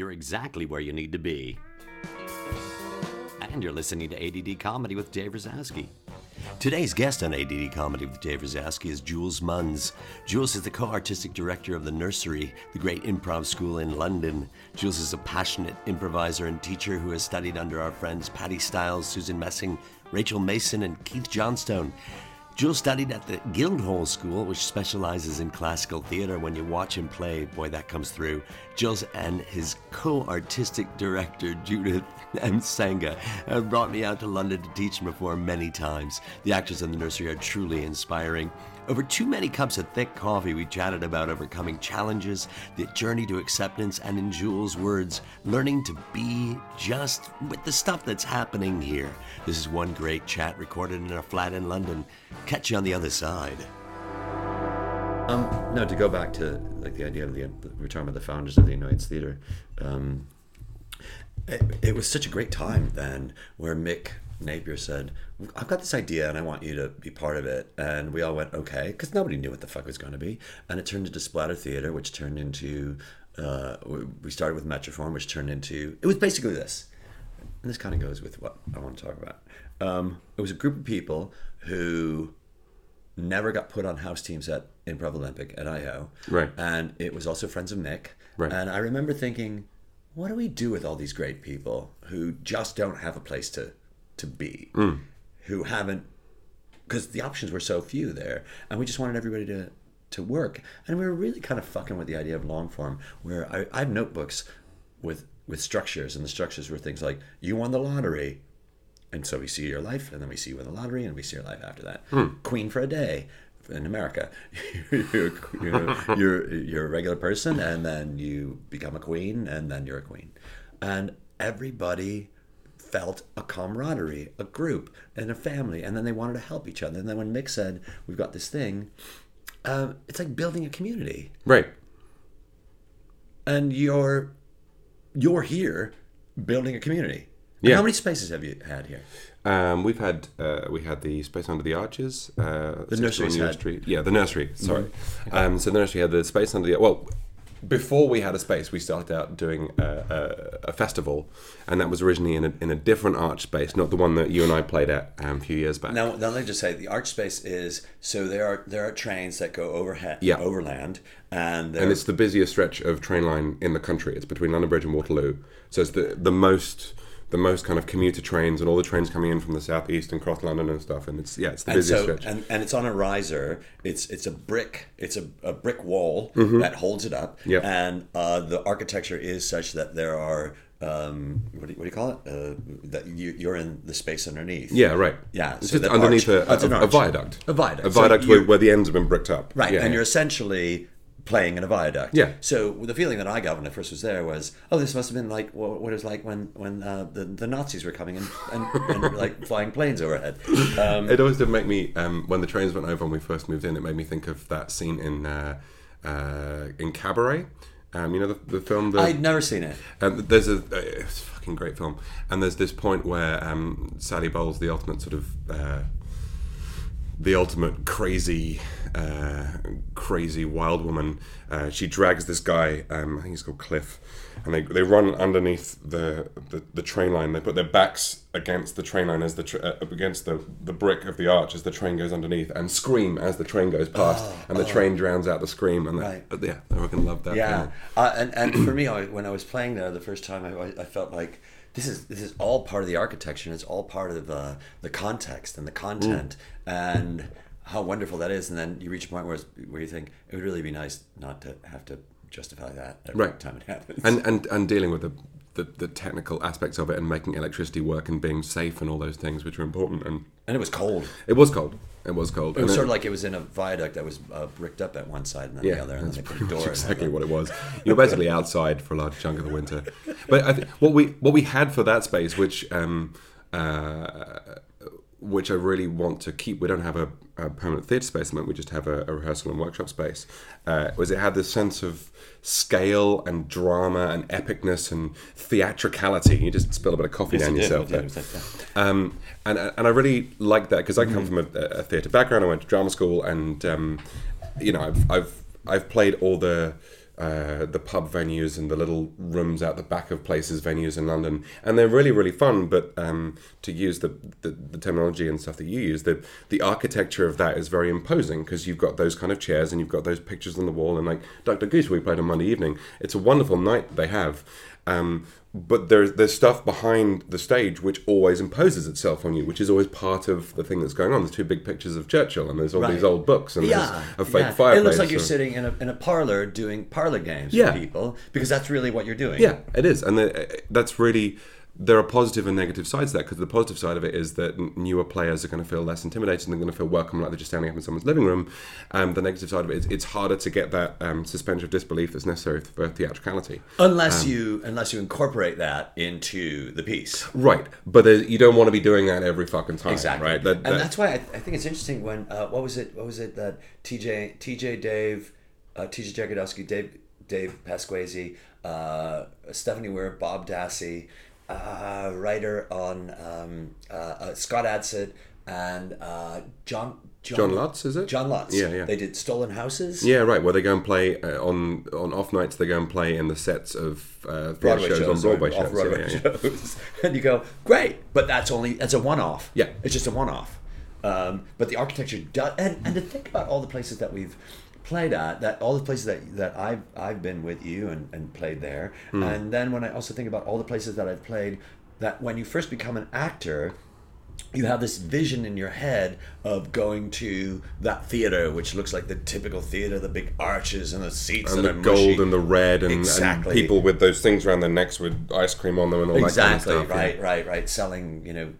you're exactly where you need to be. And you're listening to ADD Comedy with Dave Razowsky. Today's guest on ADD Comedy with Dave Razowsky is Jules Munns. Jules is the co artistic director of The Nursery, the great improv school in London. Jules is a passionate improviser and teacher who has studied under our friends Patti Stiles, Susan Messing, Rachel Mason, and Keith Johnstone. Jules studied at the Guildhall School, which specializes in classical theater. When you watch him play, boy, that comes through. Jules and his co artistic director, Judith M. Sanga, have brought me out to London to teach and perform many times. The actors in the nursery are truly inspiring. Over too many cups of thick coffee, we chatted about overcoming challenges, the journey to acceptance, and in Jules' words, learning to be just with the stuff that's happening here. This is one great chat recorded in a flat in London. Catch you on the other side. Um, no, to go back to like the idea of the we're talking about the founders of the United Theatre. Um, it, it was such a great time then, where Mick Napier said, I've got this idea and I want you to be part of it. And we all went, okay, because nobody knew what the fuck it was going to be. And it turned into Splatter Theatre, which turned into, uh, we started with Metraform, which turned into, it was basically this. And this kind of goes with what I want to talk about. Um, it was a group of people who never got put on house teams at Improv Olympic at IO. Right. And it was also friends of Mick. Right. And I remember thinking, what do we do with all these great people who just don't have a place to to be, who haven't because the options were so few there, and we just wanted everybody to to work, and we were really kind of fucking with the idea of long form, where I, I have notebooks with with structures, and the structures were things like you won the lottery, and so we see your life, and then we see you win the lottery, and we see your life after that. Hmm. Queen for a day. In America, you're, you're, you're, you're a regular person, and then you become a queen, and then you're a queen. And everybody felt a camaraderie, a group, and a family, and then they wanted to help each other. And then when Mick said, "We've got this thing," um, it's like building a community, Right. and you're you're here building a community. Yeah. How many spaces have you had here? Um, we've had uh, we had the space under the arches. Uh, the nursery's had- Yeah, the nursery. Sorry. Um, so the nursery had the space under the well. Before we had a space, we started out doing a, a, a festival, and that was originally in a, in a different arch space, not the one that you and I played at um, a few years back. Now, now let me just say the arch space is so there are there are trains that go overhead, Yeah. overland, and and it's the busiest stretch of train line in the country. It's between London Bridge and Waterloo, so it's the the most the most kind of commuter trains and all the trains coming in from the southeast and cross London and stuff. And it's yeah, it's the and busiest so stretch. and, and it's on a riser. It's it's a brick. It's a, a brick wall that holds it up. Mm-hmm. Yep. And uh, the architecture is such that there are um, what, do you, what do you call it? Uh, that you, you're in the space underneath. Yeah, right. Yeah, It's so just underneath arch- a, a, a viaduct. A viaduct. A So viaduct where, where the ends have been bricked up. Right, Yeah, and yeah. you're essentially playing in a viaduct. Yeah. So the feeling that I got when I first was there was, oh, this must have been like what what it was like when when uh, the the Nazis were coming in and, and like flying planes overhead. Um, It always did make me um, when the trains went over when we first moved in. It made me think of that scene in uh, uh, in Cabaret. Um, you know the, the film. The, I'd never seen it. Um, there's a, it's a fucking great film, and there's this point where um, Sally Bowles, the ultimate sort of, uh, the ultimate crazy, uh, crazy wild woman, uh, she drags this guy. Um, I think he's called Cliff, and they, they run underneath the, the, the train line. They put their backs against the train line as the tra- uh, against the, the brick of the arch as the train goes underneath, and scream as the train goes past, and the train drowns out the scream. And Right. that, yeah, I reckon love that. Yeah, uh, and and for me, I, when I was playing there the first time, I, I felt like this is this is all part of the architecture. and It's all part of uh, the context and the content, and how wonderful that is. And then you reach a point where it's, where you think it would really be nice not to have to justify that every Right. time it happens. and and and dealing with the, the the technical aspects of it and making electricity work and being safe and all those things which are important and and it was cold. it was cold it was cold It was And sort of like it was in a viaduct that was uh, bricked up at one side and then yeah the other, and then they put a door. exactly what it was you're basically outside for a large chunk of the winter but I th- what we what we had for that space which um uh which I really want to keep. We don't have a, a permanent theatre space at the moment. We just have a, a rehearsal and workshop space. Uh, was it had this sense of scale and drama and epicness and theatricality. You just spill a bit of coffee down yourself there. Um, and and I really like that because I come from a, a theatre background. I went to drama school, and um, you know, I've I've I've played all the uh, the pub venues and the little rooms out the back of places venues in London, and they're really really fun. But um, to use the, the the terminology and stuff that you use, the the architecture of that is very imposing because you've got those kind of chairs and you've got those pictures on the wall and like Dr. Goose we played on Monday evening. It's a wonderful night they have. Um, but there's there's stuff behind the stage which always imposes itself on you, which is always part of the thing that's going on. There's two big pictures of Churchill, and there's all Right. these old books, and Yeah, there's a fake yeah. fireplace. It looks like you're sitting in a, in a parlor doing parlor games Yeah. with people because that's really what you're doing. Yeah, it is, and the, that's really there are positive and negative sides to that because the positive side of it is that n- newer players are going to feel less intimidated and they're going to feel welcome like they're just standing up in someone's living room. Um, the negative side of it is it's harder to get that um, suspension of disbelief that's necessary for theatricality. Unless Um, you unless you incorporate that into the piece. Right, but you don't want to be doing that every fucking time. Exactly. Right. That, and that's why I, I think it's interesting when uh, what was it? What was it that TJ TJ Dave, uh, TJ Jagodowski, Dave Dave Pasquesi, uh, Stephanie Weir, Bob Dassie, uh, writer on um, uh, uh, Scott Adsit and uh, John John Lutz, is it? John Lutz. Yeah, yeah. They did Stolen Houses. Yeah, right. Where they go and play uh, on on off nights, they go and play in the sets of uh, Broadway shows, shows, on Broadway shows. off-Broadway yeah, yeah, shows. and you go, great, but that's only that's a one-off. Yeah. it's just a one-off. Um, but the architecture does, and, and to think about all the places that we've played at, that all the places that, that I've I've been with you and, and played there, Hmm. and then when I also think about all the places that I've played, that when you first become an actor. You have this vision in your head of going to that theater, which looks like the typical theater, the big arches and the seats And the gold mushy. and the red and, and Exactly. people with those things around their necks with ice cream on them and all exactly that kind of stuff. yeah. right right right selling you know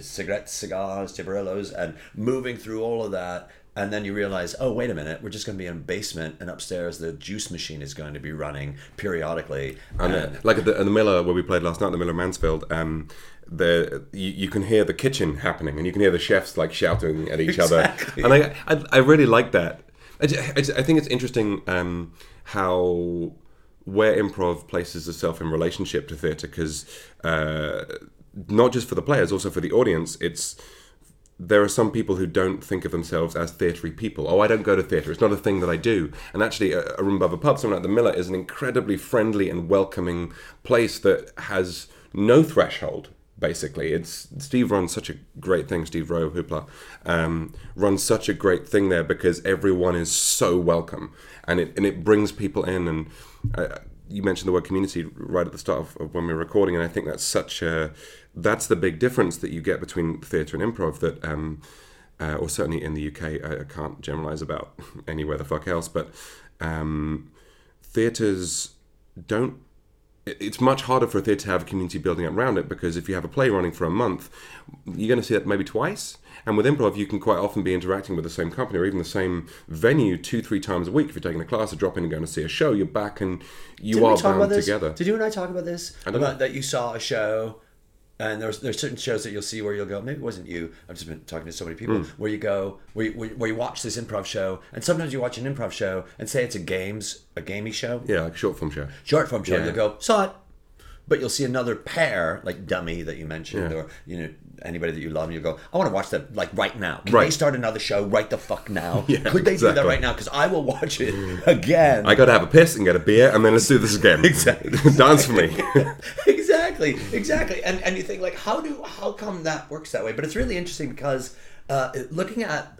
cigarettes cigars cigarillos and moving through all of that and then you realize oh wait a minute we're just going to be in a basement and upstairs the juice machine is going to be running periodically And uh, like at the, at the Miller where we played last night, the Miller Mansfield, um, the you, you can hear the kitchen happening, and you can hear the chefs like shouting at each Exactly. other. And I, I I really like that. I, I think it's interesting um, how where improv places itself in relationship to theatre, because uh, not just for the players, also for the audience, it's there are some people who don't think of themselves as theatery people. Oh, I don't go to theatre. It's not a thing that I do. And actually, a, a room above a pub, something like the Miller, is an incredibly friendly and welcoming place that has no threshold. Basically, it's Steve runs such a great thing. Steve Roe, Hoopla, um, runs such a great thing there because everyone is so welcome, and it and it brings people in. And uh, you mentioned the word community right at the start of, of when we were recording, and I think that's such a that's the big difference that you get between theatre and improv. That, um, uh, or certainly in the UK, I, I can't generalize about anywhere the fuck else, but um, theatres don't. It's much harder for a theatre to have a community building up around it because if you have a play running for a month, you're going to see that maybe twice. And with improv, you can quite often be interacting with the same company or even the same venue two, three times a week. If you're taking a class or dropping in and going to see a show, you're back and you Didn't are bound together. Did you and I talk about this? don't about know. that you saw a show, and there's there's certain shows that you'll see where you'll go. Maybe it wasn't you. I've just been talking to so many people. Hmm. Where you go, where you, where where you watch this improv show, and sometimes you watch an improv show, and say it's a games a gamey show, Yeah, like a short film show. short form show. Yeah. You'll go saw it, but you'll see another pair like Dummy that you mentioned, Yeah. or you know anybody that you love, and you go, I want to watch that like right now. Can Right. they start another show right the fuck now? Yeah, Could they do that right now? Because I will watch it again. I got to have a piss and get a beer, and then let's do this again. Exactly. Dance for me. exactly exactly and and you think like how do how come that works that way but it's really interesting because uh, looking at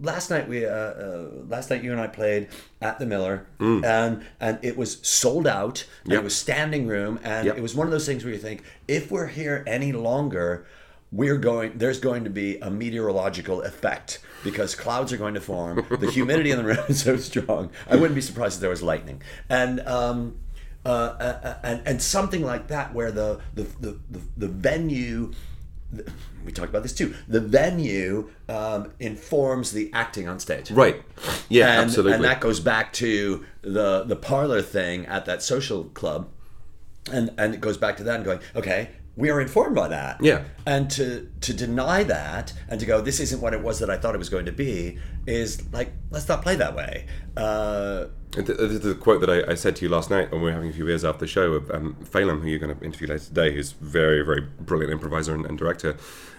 last night we uh, uh, last night you and I played at the Miller and and it was sold out and Mm. Yep. it was standing room and Yep. it was one of those things where you think if we're here any longer we're going there's going to be a meteorological effect because clouds are going to form the humidity in the room is so strong i wouldn't be surprised if there was lightning and um uh, uh, and and something like that where the the the, the, the venue we talked about this too the venue um, informs the acting on stage right. Yeah, and, absolutely. and that goes back to the the parlor thing at that social club and and it goes back to that and going okay we are informed by that Yeah. and to to deny that and to go this isn't what it was that i thought it was going to be is like let's not play that way uh This is a quote that I, I said to you last night when we were having a few beers after the show of um, Phelim, who you're going to interview later today, who's very, very brilliant improviser and, and director.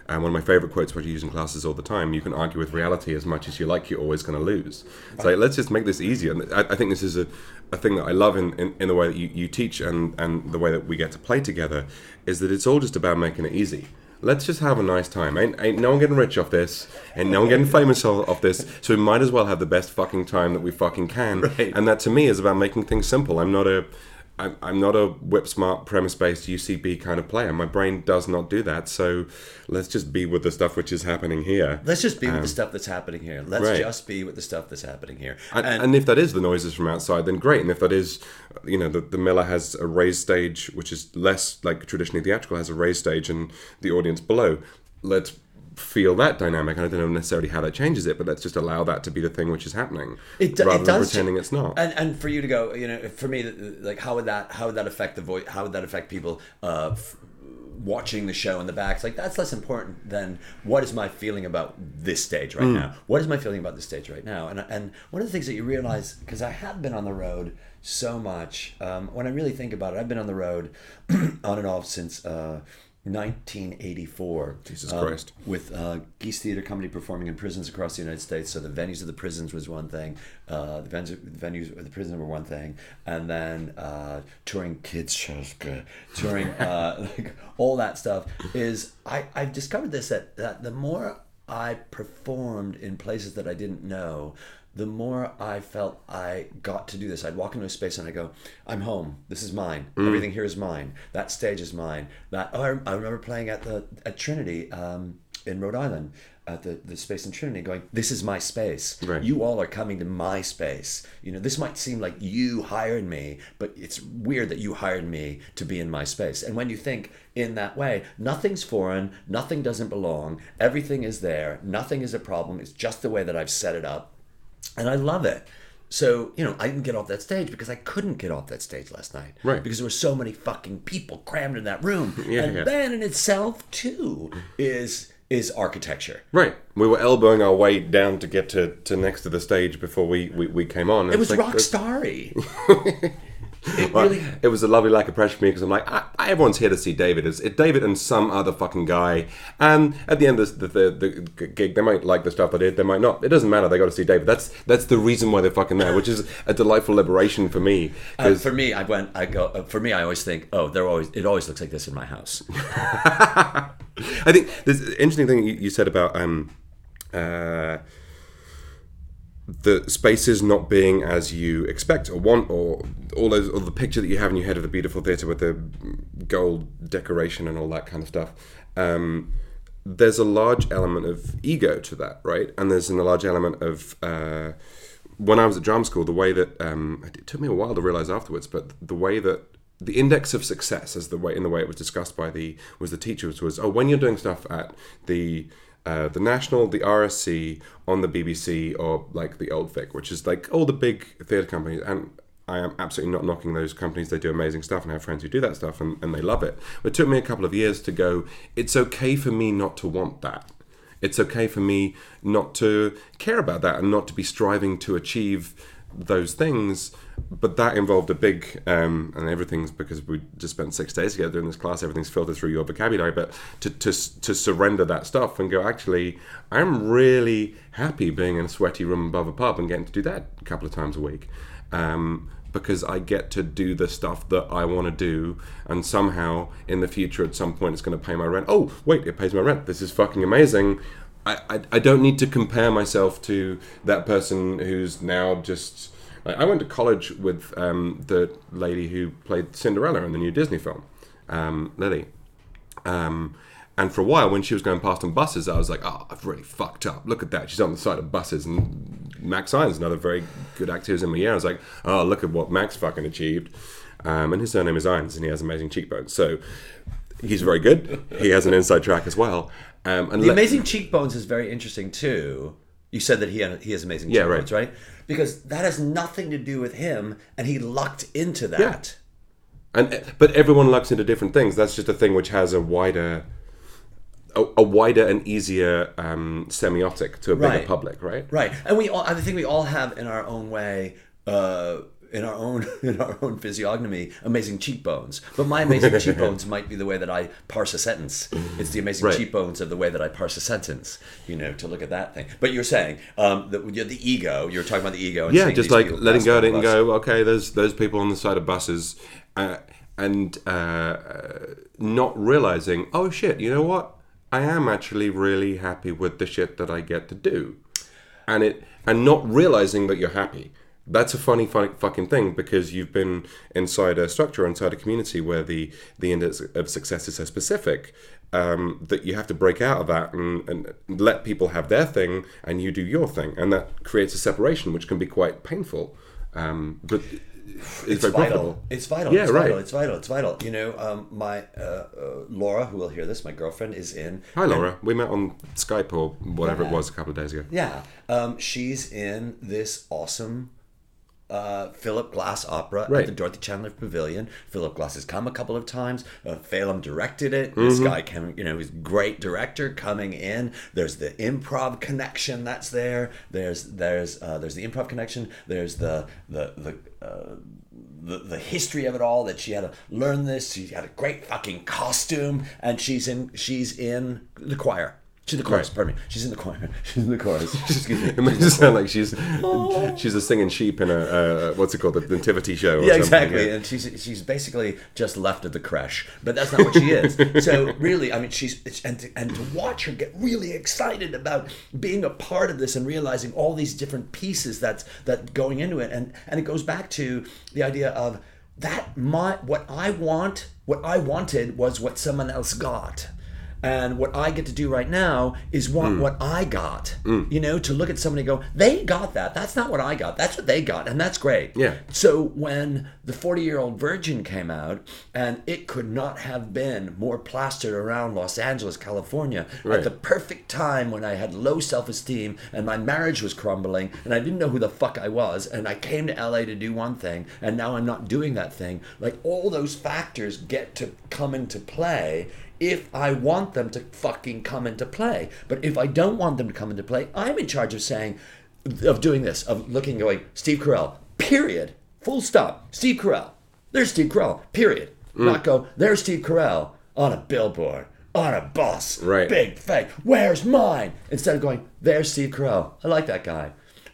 And one of my favorite quotes, which I use in classes all the time, you can argue with reality as much as you like, you're always going to lose. It's like, let's just make this easier. And I, I think this is a, a thing that I love in, in, in the way that you, you teach and, and the way that we get to play together, is that it's all just about making it easy. Let's just have a nice time. Ain't, ain't no one getting rich off this, and no one getting famous off this. So we might as well have the best fucking time that we fucking can. Right. And that to me is about making things simple. I'm not a, I'm, I'm not a whip smart premise based UCB kind of player. My brain does not do that. So let's just be with the stuff which is happening here. Let's just be with the stuff that's happening here. Let's Um, right. just be with the stuff that's happening here. And, and if that is the noises from outside, then great. And if that is, you know, the, the Miller has a raised stage, which is less like traditionally theatrical, has a raised stage and the audience below, let's feel that dynamic. And I don't know necessarily how that changes it, but let's just allow that to be the thing which is happening, It, do- rather it than does pretending it's not. And and for you to go, you know, for me, like how would that how would that affect the voice? How would that affect people uh, f- watching the show in the back? It's like that's less important than what is my feeling about this stage right now. What is my feeling about this stage right now? And and one of the things that you realize because I have been on the road so much. Um, when I really think about it, I've been on the road on and off since. Uh, 1984. Jesus um, Christ. with uh, Geese Theater Company performing in prisons across the United States. So the venues of the prisons was one thing, uh, the venues, the venues of the prison were one thing, and then uh, touring kids shows, touring uh, like all that stuff is. I I've discovered this that that the more I performed in places that I didn't know. The more I felt I got to do this, I'd walk into a space and I go, "I'm home. This is mine. Everything here is mine. That stage is mine." That oh, I, I remember playing at the at Trinity um, in Rhode Island at the, the space in Trinity going, This is my space. Right. You all are coming to my space. You know, this might seem like you hired me, but it's weird that you hired me to be in my space. And when you think in that way, nothing's foreign, nothing doesn't belong, everything is there, nothing is a problem, it's just the way that I've set it up. And I love it. So, you know, I didn't get off that stage because I couldn't get off that stage last night. Right. Because there were so many fucking people crammed in that room. Yeah, and yeah. that in itself too is is architecture. Right. We were elbowing our way down to get to, to next to the stage before we, we, we came on. It was rock uh, starry. it Well, really it was a lovely lack of pressure for me because I'm like, I, I, everyone's here to see David. It's it, David and some other fucking guy. And at the end of the, the, the gig, they might like the stuff I did, they might not. It doesn't matter. They got to see David. That's that's the reason why they're fucking there, which is a delightful liberation for me. Uh, for me, I went. I go. Uh, for me, I always think, oh, they're always. It always looks like this in my house. I think there's an interesting thing you, you said about um, uh, the spaces not being as you expect or want, or all those, or the picture that you have in your head of the beautiful theatre with the gold decoration and all that kind of stuff. Um, there's a large element of ego to that, right? And there's a large element of uh, when I was at drama school, the way that um, it took me a while to realize afterwards, but the way that the index of success, as the way in the way it was discussed by the was the teachers was oh when you're doing stuff at the uh, the National, the RSC, on the BBC, or like the Old Vic, which is like all the big theatre companies. And I am absolutely not knocking those companies. They do amazing stuff, and I have friends who do that stuff, and, and they love it. But it took me a couple of years to go. It's okay for me not to want that. It's okay for me not to care about that and not to be striving to achieve those things. But that involved a big, um, and everything's because we just spent six days together in this class, everything's filtered through your vocabulary. But to, to, to surrender that stuff and go, actually, I'm really happy being in a sweaty room above a pub and getting to do that a couple of times a week. Um, because I get to do the stuff that I want to do, and somehow in the future, at some point, it's going to pay my rent. Oh, wait, it pays my rent. This is fucking amazing. I, I, I don't need to compare myself to that person who's now just. Like, I went to college with um, the lady who played Cinderella in the new Disney film, um, Lily. Um, and for a while, when she was going past on buses, I was like, "Oh, I've really fucked up. Look at that. She's on the side of buses." And Max Irons, another very good actor, who's in my year. I was like, "Oh, look at what Max fucking achieved." Um, and his surname is Irons, and he has amazing cheekbones. So he's very good. He has an inside track as well. Um, and The le- amazing cheekbones is very interesting too. You said that he had, he has amazing Yeah, cheekbones, right. Because that has nothing to do with him, and he lucked into that. Yeah. and but everyone lucks into different things. That's just a thing which has a wider. A, a wider and easier um, semiotic to a bigger Right. public, right? Right, and we all. I think we all have in our own way uh, in our own in our own physiognomy amazing cheekbones. But my amazing cheekbones might be the way that I parse a sentence. It's the amazing Right. cheekbones of the way that I parse a sentence. You know, to look at that thing. But you're saying um, that the, the ego. You're talking about the ego. And yeah, just like letting go, letting go. Okay, there's there's people on the side of buses, uh, and uh, not realizing, oh shit, you know what? I am actually really happy with the shit that I get to do, and it and not realizing that you're happy. That's a funny, funny fucking thing because you've been inside a structure, inside a community where the the index of success is so specific um, that you have to break out of that and, and let people have their thing and you do your thing, and that creates a separation which can be quite painful. Um, but it's, it's vital. profitable. It's vital. Yeah, it's right. vital. It's vital. It's vital. You know, um, my uh, uh, Laura, who will hear this, my girlfriend, is in. Hi, Laura. We met on Skype or whatever it was a couple of days ago. Yeah, um, she's in this awesome uh, Philip Glass opera at the Dorothy Chandler Pavilion. Philip Glass has come a couple of times. Uh, Phelim directed it. This Mm-hmm. guy came, you know, he's a great director coming in. There's the improv connection that's there. There's there's uh, there's the improv connection. There's the the the. Uh, the, the history of it all that she had to learn this she had a great fucking costume and she's in she's in the choir she's in the chorus Right. pardon me she's in the choir she's in the chorus excuse me It makes it sound like she's she's a singing sheep in a uh, what's it called, the nativity show. Or yeah, exactly. Yeah. And she's she's basically just left of the creche, but that's not what she is. so really, I mean, she's it's, and to, and to watch her get really excited about being a part of this and realizing all these different pieces that's that going into it, and and it goes back to the idea of that my what I want, what I wanted was what someone else got. And what I get to do right now is Mm. want what I got. You know, to look at somebody and go, they got that. That's not what I got. That's what they got. And that's great. Yeah. So when the 40 year old virgin came out, and it could not have been more plastered around Los Angeles, California, Right. at the perfect time when I had low self esteem and my marriage was crumbling and I didn't know who the fuck I was, and I came to LA to do one thing, and now I'm not doing that thing. Like all those factors get to come into play if I want them to fucking come into play. But if I don't want them to come into play, I'm in charge of saying, of doing this, of looking, going, Steve Carell, period, full stop, Steve Carell. There's Steve Carell, period. Mm. Not go, there's Steve Carell on a billboard, on a bus, Right. big fake, where's mine? Instead of going, there's Steve Carell. I like that guy.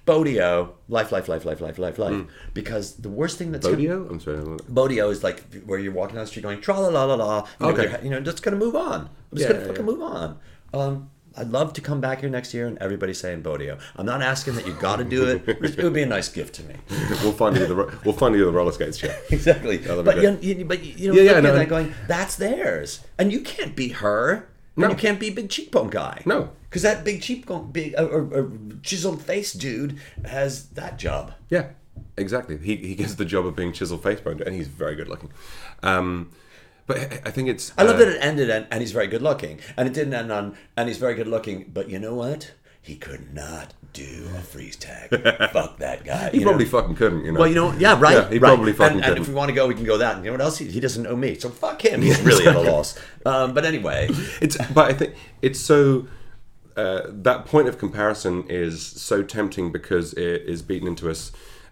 Bodio, life, life, life, life, life, life, life. Because the worst thing that's gonna- Bodio? I'm sorry. Bodio is like where you're walking down the street going tra la la la la. You know, Okay. you know, just gonna move on. I'm just Yeah, gonna yeah, fucking yeah. move on. Um, I'd love to come back here next year and everybody's saying Bodio. I'm not asking that you got to do it. It would be a nice gift to me. We'll find you the we'll find you the roller skates show. exactly. But you, you, but you know, Yeah, yeah, no, at that going, that's theirs, and you can't be her. No. You can't be a big cheekbone guy. No. because that big cheekbone, big uh, or, or chiseled face dude has that job. Yeah, exactly. He, he gets the job of being chiseled face boned, and he's very good looking. Um, but I, I think it's. I love uh, that it ended and, and he's very good looking, and it didn't end on and he's very good looking. But you know what? He could not do a freeze tag. Fuck that guy. He you know? probably fucking couldn't, you know. Well, you know, yeah, right. Yeah, he right. probably fucking and, and couldn't. if we want to go, we can go that. And you know what else? He, he doesn't know me, so fuck him. He's really at a loss. Um, but anyway, it's but I think it's so uh, that point of comparison is so tempting because it is beaten into us,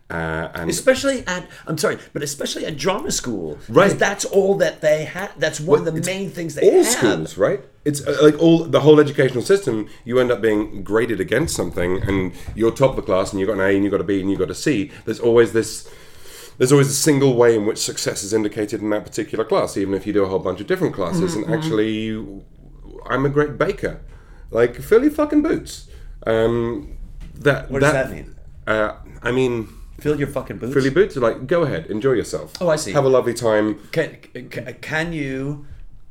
uh, and especially at I'm sorry, but especially at drama school, Right. That's all that they have. That's one of the main things they all have. schools, right? It's uh, like all the whole educational system. You end up being graded against something, and you're top of the class, and you got an A, and you got a B, and you got a C. There's always this. There's always a single way in which success is indicated in that particular class, even if you do a whole bunch of different classes. Mm-hmm, And actually, I'm a great baker. Like fill your fucking boots. Um, that What does that mean? Uh, I mean, Fill your fucking boots. fill your boots. Like, go ahead, enjoy yourself. Oh, I see. Have a lovely time. Can, can, can you,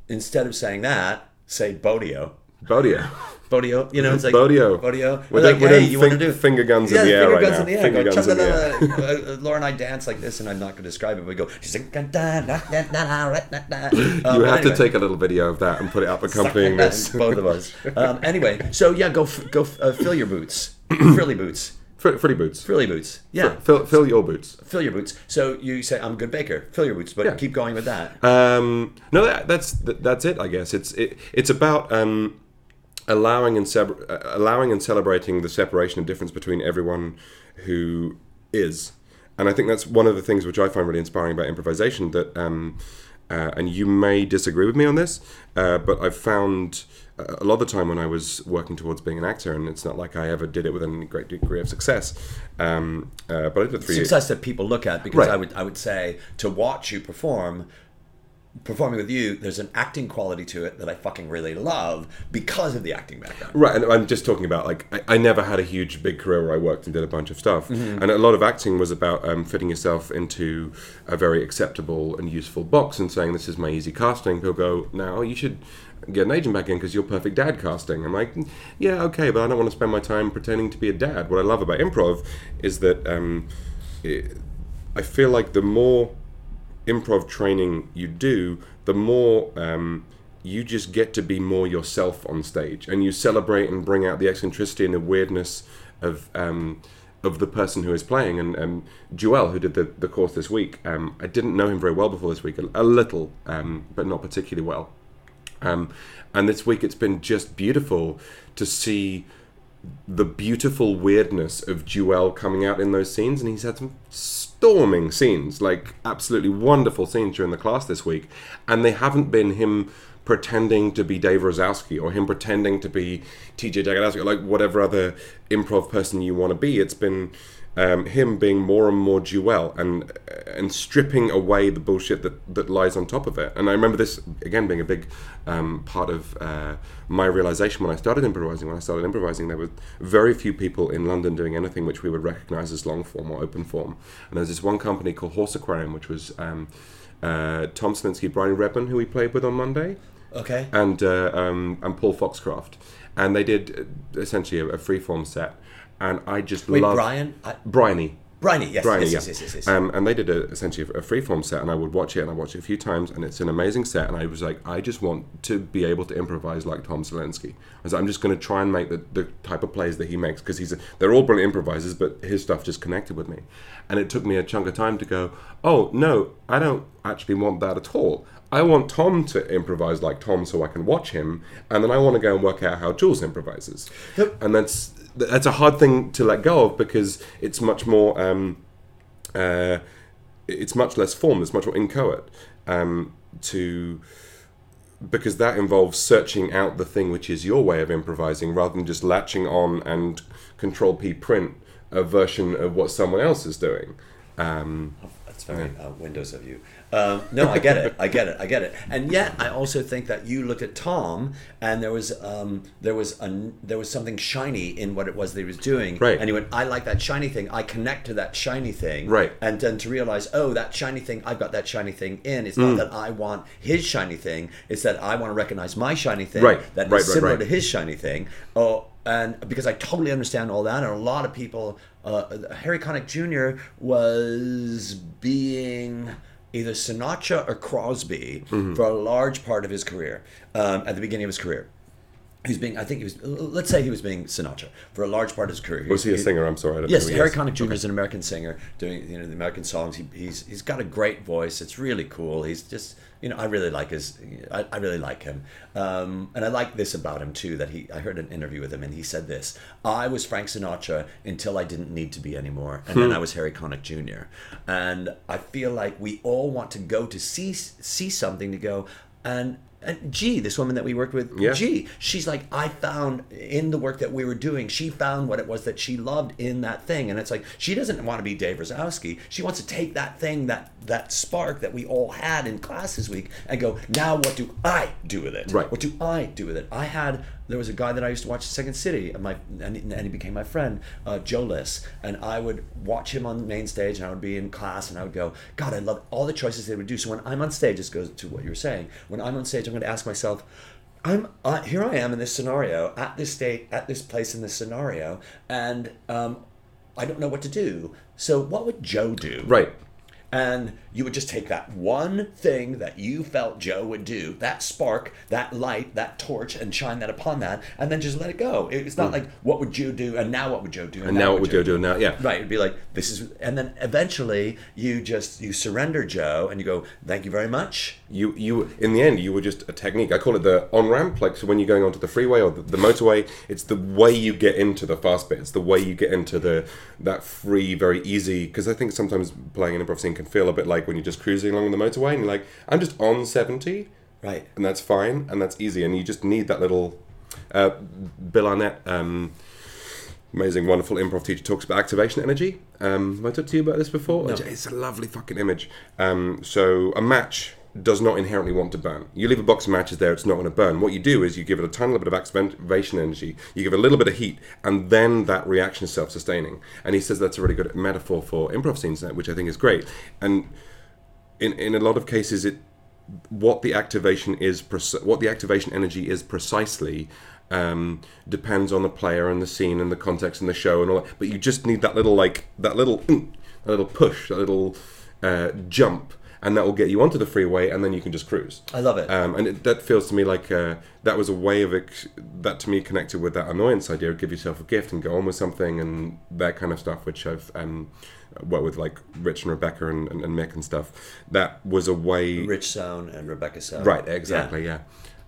instead of saying that, say Bodio? Bodio. Bodio, you know, it's like Bodio. Bodio. We're like, hey, you want to do finger guns in the air finger right guns now. in the air. Finger Go, guns in the "Cha-la-la-la." Uh, Laura and I dance like this, and I'm not going to describe it. But we go. She's like, "Da, da, da, da, da, da, da, da." Um, You but have to take a little video of that and put it up accompanying this. both of us. Um, anyway, so yeah, go f- go f- uh, fill your boots, frilly boots, Fr- Frilly boots. frilly boots. Yeah, Fill, fill your boots. fill your boots. So you say I'm a good baker. Fill your boots, but Yeah. keep going with that. Um, no, that, that's that, that's it. I guess it's it, it's about um, allowing and seb- uh, allowing and celebrating the separation and difference between everyone who is, and I think that's one of the things which I find really inspiring about improvisation. That, um, uh, and you may disagree with me on this, uh, but I've found a lot of the time when I was working towards being an actor, and it's not like I ever did it with any great degree of success. Um, uh, but I did it years. success that people look at because Right. I would I would say to watch you perform performing with you there's an acting quality to it that I fucking really love because of the acting background Right, and I'm just talking about like I, I never had a huge big career where I worked and did a bunch of stuff, Mm-hmm. and a lot of acting was about um, fitting yourself into a very acceptable and useful box and saying this is my easy casting. People go, now you should get an agent back in because you're perfect dad casting. I'm like, yeah, okay, but I don't want to spend my time pretending to be a dad. What I love about improv is that um, it, I feel like the more improv training you do, the more um, you just get to be more yourself on stage, and you celebrate and bring out the eccentricity and the weirdness of um, of the person who is playing. And um, Joel, who did the, the course this week, um, I didn't know him very well before this week, a, a little, um, but not particularly well. Um, and this week, it's been just beautiful to see the beautiful weirdness of Joel coming out in those scenes, and he's had some storming scenes, like absolutely wonderful scenes during the class this week, and they haven't been him pretending to be Dave Razowsky or him pretending to be TJ Jagodowski or like whatever other improv person you want to be. It's been um, him being more and more Joel and and stripping away the bullshit that, that lies on top of it. And I remember this again being a big um, part of uh, my realization when I started improvising. When I started improvising, there were very few people in London doing anything which we would recognize as long form or open form. And there was this one company called Horse Aquarium, which was um, uh, Tom Salinsky, Brian Redman, who we played with on Monday okay and uh, um, and Paul Foxcroft, and they did uh, essentially a, a freeform set, and I just wait loved Brian I, Bryony. Bryony yes Bryony, yes, yeah. yes yes yes yes Um, and they did a, essentially a freeform set, and I would watch it, and I watched it a few times, and it's an amazing set. And I was like, I just want to be able to improvise like Tom Salinsky. I was like, I'm just going to try and make the, the type of plays that he makes because he's a, they're all brilliant improvisers, but his stuff just connected with me. And it took me a chunk of time to go, oh no, I don't actually want that at all. I want Tom to improvise like Tom so I can watch him, and then I want to go and work out how Jules improvises. And that's that's a hard thing to let go of because it's much more. Um, uh, it's much less formed. It's much more inchoate. Um, to because that involves searching out the thing which is your way of improvising rather than just latching on and control P print a version of what someone else is doing. Um, That's very uh, Windows of you. Um, no, I get it. I get it. I get it. And yet, I also think that you looked at Tom, and there was um, there was a, there was something shiny in what it was that he was doing. Right. And he went, "I like that shiny thing. I connect to that shiny thing." Right. And then to realize, oh, that shiny thing, I've got that shiny thing in. It's Mm. not that I want his shiny thing. It's that I want to recognize my shiny thing. Right. That is Right, right, similar right. to his shiny thing. Oh, and because I totally understand all that, and a lot of people, uh, Harry Connick Jr. was being either Sinatra or Crosby Mm-hmm. for a large part of his career um, at the beginning of his career. He was being, I think he was, let's say he was being Sinatra for a large part of his career. was he a singer? I'm sorry. I don't Yes, know he Harry. Connick Jr. is an American singer doing you know the American songs. He, he's he's got a great voice. It's really cool. He's just you know I really like his I, I really like him, um, and I like this about him too. That he I heard an interview with him and he said this: I was Frank Sinatra until I didn't need to be anymore, and Hmm. then I was Harry Connick Jr. And I feel like we all want to go to see see something to go and. And G, this woman that we worked with, Yeah. G, she's like, I found in the work that we were doing, she found what it was that she loved in that thing. And it's like, she doesn't want to be Dave Razowsky. She wants to take that thing, that that spark that we all had in class this week, and go, now what do I do with it? Right. What do I do with it? I had, there was a guy that I used to watch Second City, and, my, and, and he became my friend, uh, Joe Liss. And I would watch him on the main stage, and I would be in class, and I would go, God, I love all the choices they would do. So when I'm on stage, this goes to what you're saying. When I'm on stage, I'm going to ask myself, I'm uh, here. I am in this scenario at this state, at this place in this scenario, and um, I don't know what to do. So, what would Joe do? Right. And you would just take that one thing that you felt Joe would do, that spark, that light, that torch, and shine that upon that, and then just let it go. It's not hmm. like what would Joe do, and now what would Joe do, And now what would Joe do now? Yeah. Right. It'd be like this is, and then eventually you just you surrender Joe, and you go, thank you very much. you you in the end you were just a technique i call it the on ramp like so when you're going onto the freeway or the, the motorway it's the way you get into the fast bit it's the way you get into the that free very easy because i think sometimes playing an improv scene can feel a bit like when you're just cruising along the motorway and you're like i'm just on 70 Right. and that's fine and that's easy and you just need that little uh, bill arnett um, amazing wonderful improv teacher talks about activation energy. Um, have i talked to you about this before? It's a lovely fucking image. Um, so a match does not inherently want to burn. You leave a box of matches there it's not going to burn. What you do is you give it a tiny little bit of activation energy you give it a little bit of heat and then that reaction is self-sustaining. And he says that's a really good metaphor for improv scenes which i think is great. And in, in a lot of cases it what the activation is what the activation energy is precisely um, depends on the player and the scene and the context and the show and all that. But you just need that little like that little that little push that little uh, jump and that will get you onto the freeway and then you can just cruise I love it. um, and it, that feels to me like uh, that was a way of ex- that to me connected with that annoyance idea of give yourself a gift and go on with something and that kind of stuff, which I've um, worked with like Rich and Rebecca and, and, and Mick and stuff. That was a way, Rich Sohn and Rebecca Sohn. right? Exactly, yeah.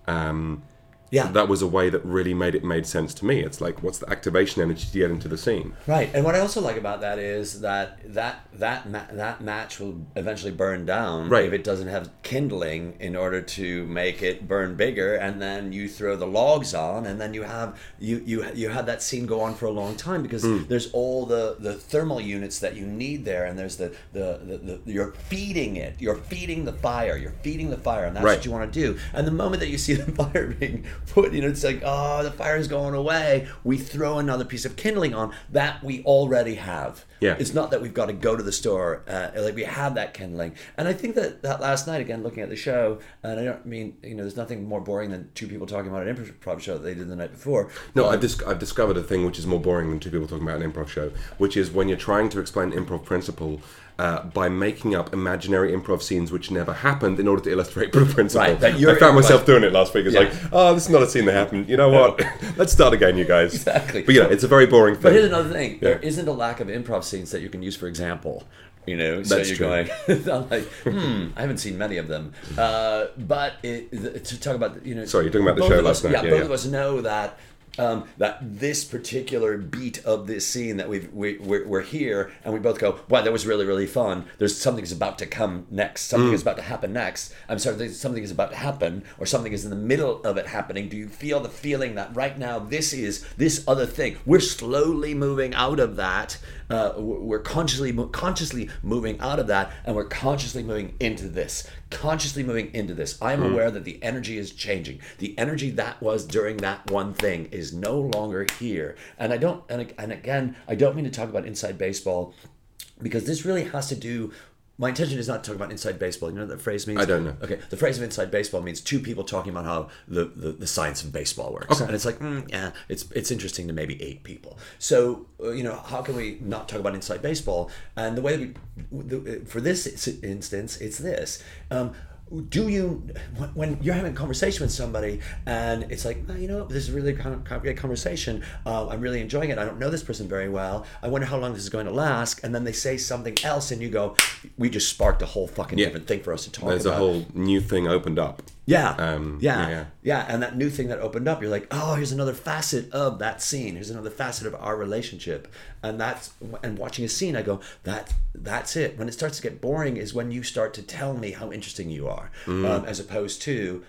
Um, Yeah. that was a way that really made it made sense to me. It's like, what's the activation energy to get into the scene? Right, and what I also like about that is that that that ma- that match will eventually burn down Right. if it doesn't have kindling in order to make it burn bigger, and then you throw the logs on, and then you have you you you have that scene go on for a long time because Hmm. there's all the the thermal units that you need there, and there's the the, the, the you're feeding it, you're feeding the fire, you're feeding the fire, and that's Right. what you want to do. And the moment that you see the fire being put, you know, it's like, oh, the fire's going away. We throw another piece of kindling on that we already have. Yeah. It's not that we've got to go to the store. Uh, like we have that kindling. And I think that, that last night, again, looking at the show, and I don't mean, you know, there's nothing more boring than two people talking about an improv show that they did the night before. No, I've, dis- I've discovered a thing which is more boring than two people talking about an improv show, which is when you're trying to explain improv principle uh, by making up imaginary improv scenes which never happened in order to illustrate the principle. Right, I found myself doing it last week. It's Yeah. like, oh, this is not a scene that happened. You know what? Let's start again, you guys. Exactly. But yeah, it's a very boring thing. But here's another thing: Yeah. there isn't a lack of improv scenes that you can use for example. You know, so That's you're true. going. I'm like, hmm, I haven't seen many of them. Uh, but it, to talk about, you know, Sorry, you're talking about the show of us- last night. Yeah, Yeah, both of us know that. Um, that this particular beat of this scene that we've, we, we're, we're here and we both go wow that was really really fun. There's something's about to come next. Something Mm. is about to happen next. I'm sorry something is about to happen or something is in the middle of it happening. Do you feel the feeling that right now this is this other thing? We're slowly moving out of that uh, we're consciously consciously moving out of that and we're consciously moving into this. Consciously moving into this. I am aware that the energy is changing. The energy that was during that one thing is no longer here. And i don't and, and again i don't mean to talk about inside baseball because this really has to do my intention is not to talk about inside baseball. You know what that phrase means? I don't know. Okay, the phrase of inside baseball means two people talking about how the, the, the science of baseball works, and it's like, mm, yeah, it's it's interesting to maybe eight people. So uh, you know, how can we not talk about inside baseball? And the way that we, the, for this instance, it's this. Um, do you when- you're having a conversation with somebody and it's like "Oh, you know this is a really of great conversation. Uh, i'm really enjoying it. I don't know this person very well. I wonder how long this is going to last. And then they say something else and you go we just sparked a whole fucking Yeah. different thing for us to talk There's a whole new thing opened up. Yeah. Um, yeah. yeah, yeah. And that new thing that opened up, you're like, oh, here's another facet of that scene. Here's another facet of our relationship. And that's and watching a scene, I go, that that's it. When it starts to get boring is when you start to tell me how interesting you are, Mm. um, as opposed to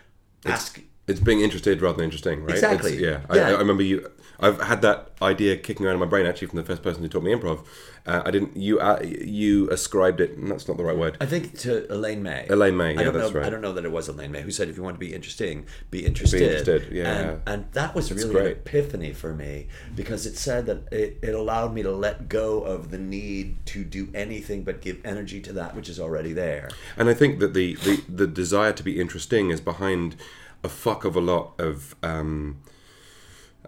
ask. It's being interested rather than interesting, right? Exactly. It's, yeah. Yeah. I, I remember you. I've had that idea kicking around in my brain actually from the first person who taught me improv. Uh, I didn't. You uh, you ascribed it. and That's not the right word. I think to Elaine May. Elaine May, I yeah, don't that's know. right. I don't know that it was Elaine May who said, "If you want to be interesting, be interested." Be interested, yeah. And, and that was really an epiphany for me because it said that it, it allowed me to let go of the need to do anything but give energy to that which is already there. And I think that the, the, the desire to be interesting is behind a fuck of a lot of um,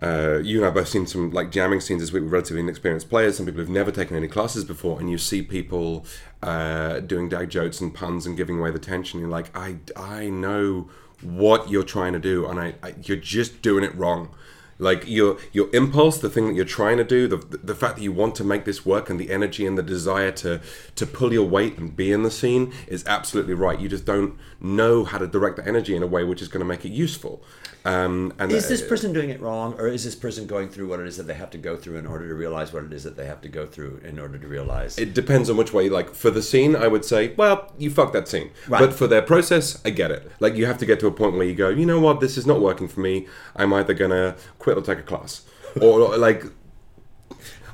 uh, you and I both seen some like jamming scenes this week with relatively inexperienced players, some people who've never taken any classes before, and you see people uh, doing dag jokes and puns and giving away the tension. You're like, I, I know what you're trying to do, and I, I you're just doing it wrong. Like your your impulse, the thing that you're trying to do, the the fact that you want to make this work, and the energy and the desire to to pull your weight and be in the scene is absolutely right. You just don't know how to direct the energy in a way which is going to make it useful. Um, and Is this uh, person doing it wrong, or is this person going through what it is that they have to go through in order to realize what it is that they have to go through in order to realize? It depends on which way. Like for the scene, I would say, well, you fucked that scene. Right. But for their process, I get it. Like you have to get to a point where you go, you know what, this is not working for me. I'm either gonna quit or take a class, or like,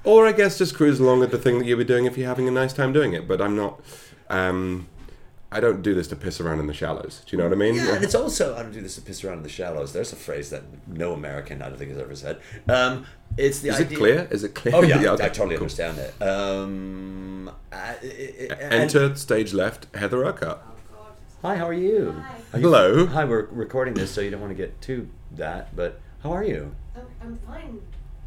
or I guess just cruise along with the thing that you'll be doing if you're having a nice time doing it. But I'm not. Um, I don't do this to piss around in the shallows. Do you know what I mean? Yeah, and it's also I don't do this to piss around in the shallows. There's a phrase that no American I don't think has ever said. Um, it's the Is it clear? Is it clear? Oh yeah, okay, I totally cool. understand it. Um, I- I- I- and- Enter stage left, Heather Urquhart. Hi, how are you? Are you- Hello. Hi, we're recording this, so you don't want to get to that. But how are you? Oh, I'm fine.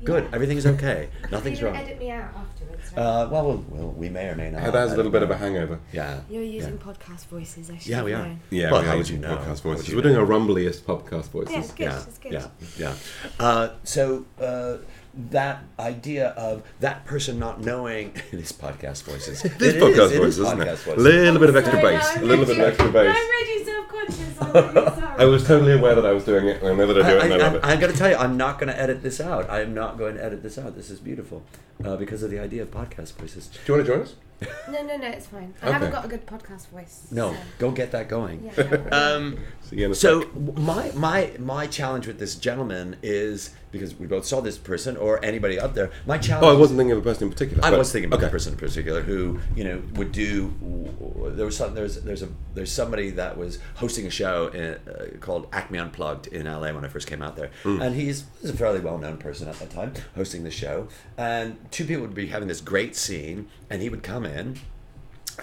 Good. Yeah. Everything's okay. Nothing's You're wrong. gonna Edit me out afterwards. Right? Uh, well, well, well, we may or may not. Heather has a I little bit of a hangover. Yeah. You're using yeah. podcast voices. I should Yeah, we are. known. Yeah, Well, we how are would you using know? podcast How voices. would you We're doing know? a rumbliest podcast voices. Yeah, it's good. Yeah, It's good. yeah, yeah. Uh, so uh, that idea of that person not knowing it is podcast voices. This It is, podcast it is voices, isn't podcast it? voices. little bit of extra Sorry, bass. A little bit of extra bass. I'm really self-conscious. I'm really sorry. I was totally aware that I was doing it, I know that I do it, and I, love it. I, am going to tell you, I'm not going to edit this out. I am not going to edit this out. This is beautiful uh, because of the idea of podcast voices. do you want to join us? No, no, no. It's fine. I Okay. haven't got a good podcast voice. No, so- go get that going. Yeah, no, no. Um, See you in a So sec. my my my challenge with this gentleman is because we both saw this person or anybody up there. My challenge. Oh, I wasn't thinking of a person in particular. I was thinking about okay. the person in particular who you know would do. There was some, there's there's a there's somebody that was hosting a show in, uh, called Acme Unplugged in LA when I first came out there, Hmm. and he's, he's a fairly well known person at that time hosting the show, and two people would be having this great scene, and he would come in,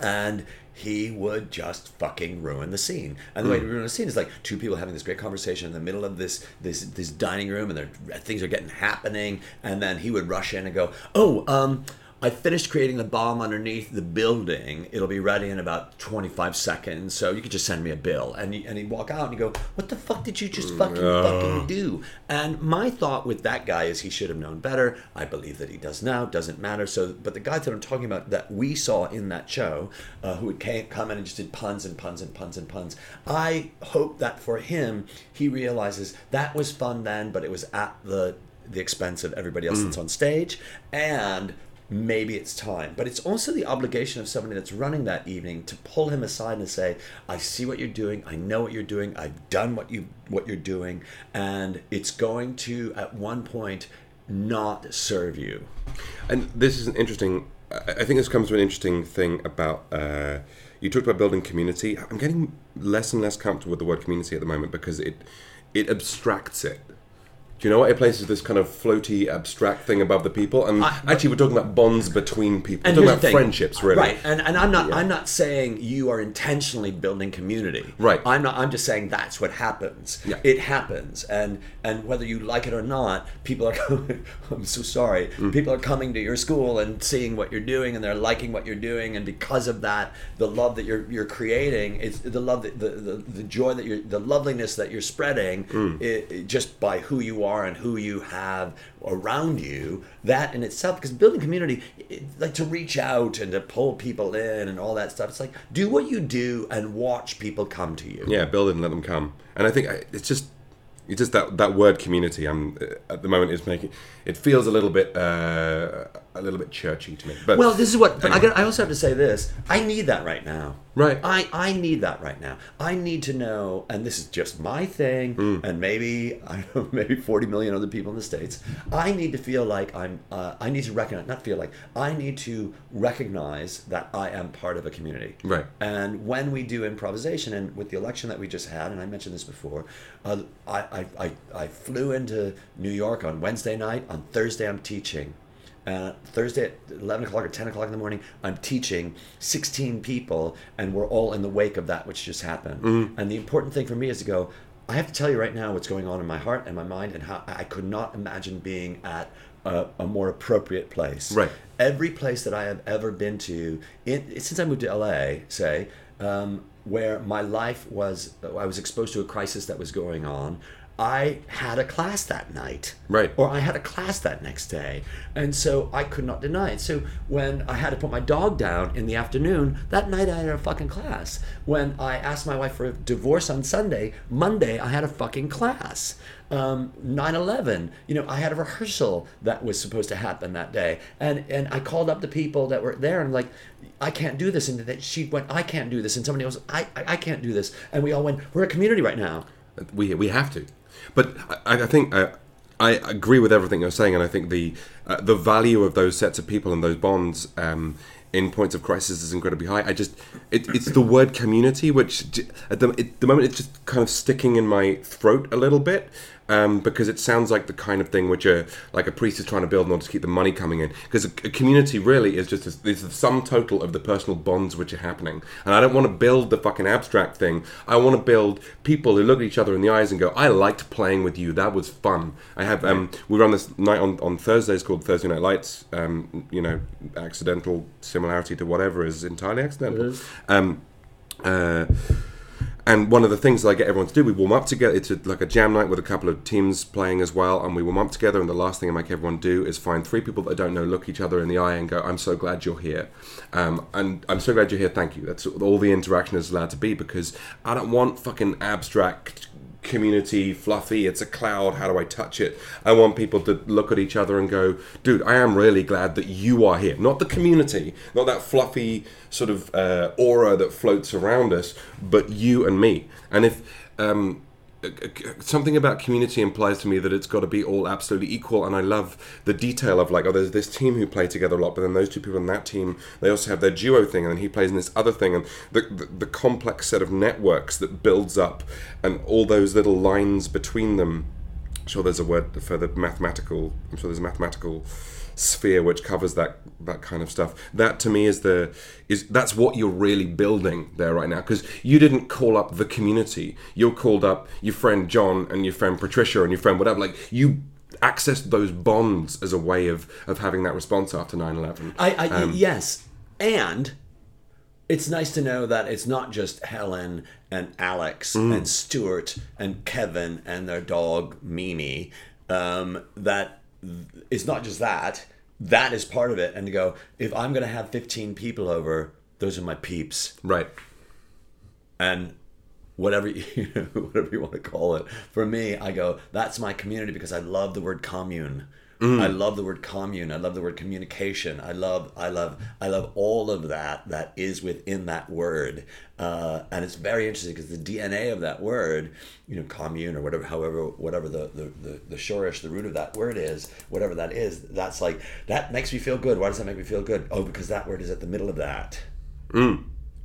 and he would just fucking ruin the scene. And the way to ruin a scene is like two people having this great conversation in the middle of this this this dining room, and things are getting happening, and then he would rush in and go, "Oh, um." I finished creating the bomb underneath the building. It'll be ready in about 25 seconds, so you could just send me a bill. And, he, and he'd walk out and he'd go, What the fuck did you just fucking fucking do? And my thought with that guy is he should have known better. I believe that he does now, doesn't matter. So, But the guy that I'm talking about that we saw in that show, uh, who would come in and just did puns and puns and puns and puns, I hope that for him, he realizes that was fun then, but it was at the the expense of everybody else that's on stage and maybe it's time but it's also the obligation of somebody that's running that evening to pull him aside and say i see what you're doing i know what you're doing i've done what you what you're doing and it's going to at one point not serve you And this is an interesting. I think this comes to an interesting thing about. Uh, you talked about building community. I'm getting less and less comfortable with the word community at the moment because it it abstracts it. Do you know what? It places this kind of floaty, abstract thing above the people, and I- actually, we're talking about bonds between people. we're talking about friendships, really. right and, and i'm not i'm not saying you are intentionally building community Right. i'm not i'm just saying that's what happens Yeah. it happens and and whether you like it or not people are coming i'm so sorry Mm. people are coming to your school and seeing what you're doing and they're liking what you're doing and because of that the love that you're you're creating it's the love that the, the, the joy that you're the loveliness that you're spreading Mm. it, it- just by who you are and who you have around you that in itself because building community it, like to reach out and to pull people in and all that stuff it's like do what you do and watch people come to you Yeah, build it and let them come. And I think I- it's just it's just that that word community. I'm at the moment is making it feels a little bit uh, a little bit churchy to me. But Well, this is what but I, Anyway. got, I also have to say this. I need that right now. Right. I, I need that right now. I need to know, and this is just my thing, Hmm. and maybe I don't know, maybe forty million other people in the states. I need to feel like I'm. Uh, I need to recognize, not feel like. I need to recognize that I am part of a community. Right. And when we do improvisation, and with the election that we just had, and I mentioned this before, uh, I, I, I, I flew into New York on Wednesday night. On Thursday, I'm teaching. Uh, Thursday at 11 o'clock or 10 o'clock in the morning, I'm teaching 16 people, and we're all in the wake of that which just happened. And the important thing for me is to go, I have to tell you right now what's going on in my heart and my mind, and how I could not imagine being at a, a more appropriate place. Right. Every place that I have ever been to, in, since I moved to LA, say, um, where my life was, I was exposed to a crisis that was going on. I had a class that night. Right. Or I had a class that next day. And so I could not deny it. So when I had to put my dog down in the afternoon, that night I had a fucking class. When I asked my wife for a divorce on Sunday, Monday I had a fucking class. Um, 9-11, you know, I had a rehearsal that was supposed to happen that day. And and I called up the people that were there and like, I can't do this. And that she went, I can't do this. And somebody else, I, I, I can't do this. And we all went, we're a community right now. we we have to. But I, I think uh, I agree with everything you're saying, and I think the uh, the value of those sets of people and those bonds um, in points of crisis is incredibly high. I just it, it's the word community, which at the, at the moment it's just kind of sticking in my throat a little bit. Um, because it sounds like the kind of thing which a like a priest is trying to build in order to keep the money coming in. Because a, a community really is just a, is the sum total of the personal bonds which are happening. And I don't want to build the fucking abstract thing. I want to build people who look at each other in the eyes and go, "I liked playing with you. That was fun." I have um, we run this night on on Thursdays called Thursday Night Lights. Um, you know, accidental similarity to whatever is entirely accidental. Um, uh, and one of the things that I get everyone to do, we warm up together. It's a, like a jam night with a couple of teams playing as well, and we warm up together. And the last thing I make everyone do is find three people that I don't know, look each other in the eye, and go, "I'm so glad you're here," um, and I'm so glad you're here. Thank you. That's all the interaction is allowed to be because I don't want fucking abstract community fluffy it's a cloud how do i touch it? I want people to look at each other and go dude i am really glad that you are here. Not the community not that fluffy sort of uh, aura that floats around us but you and me. And if um, something about community implies to me that it's got to be all absolutely equal and i love the detail of like oh there's this team who play together a lot but then those two people in that team they also have their duo thing and then he plays in this other thing and the, the, the complex set of networks that builds up and all those little lines between them I'm sure there's a word for the mathematical i'm sure there's a mathematical sphere which covers that that kind of stuff. That to me is the is that's what you're really building there right now because you didn't call up the community. You called up your friend john and your friend patricia and your friend whatever. Like you accessed those bonds as a way of of having that response after 9-11 I, I Um, yes, and it's nice to know that it's not just Helen and Alex Mm. and Stuart and Kevin and their dog Mimi. Um, that it's not just that. That is part of it. And to go, if I'm going to have 15 people over, those are my peeps right and whatever you whatever you want to call it. For me, I go that's my community because I love the word commune. I love the word commune. I love the word communication. I love I love I love all of that that is within that word. Uh, and it's very interesting because the DNA of that word, you know, commune or whatever, however, whatever the the, the, the shorish, the root of that word is, whatever that is, that's like that makes me feel good. Why does that make me feel good? Oh, because that word is at the middle of that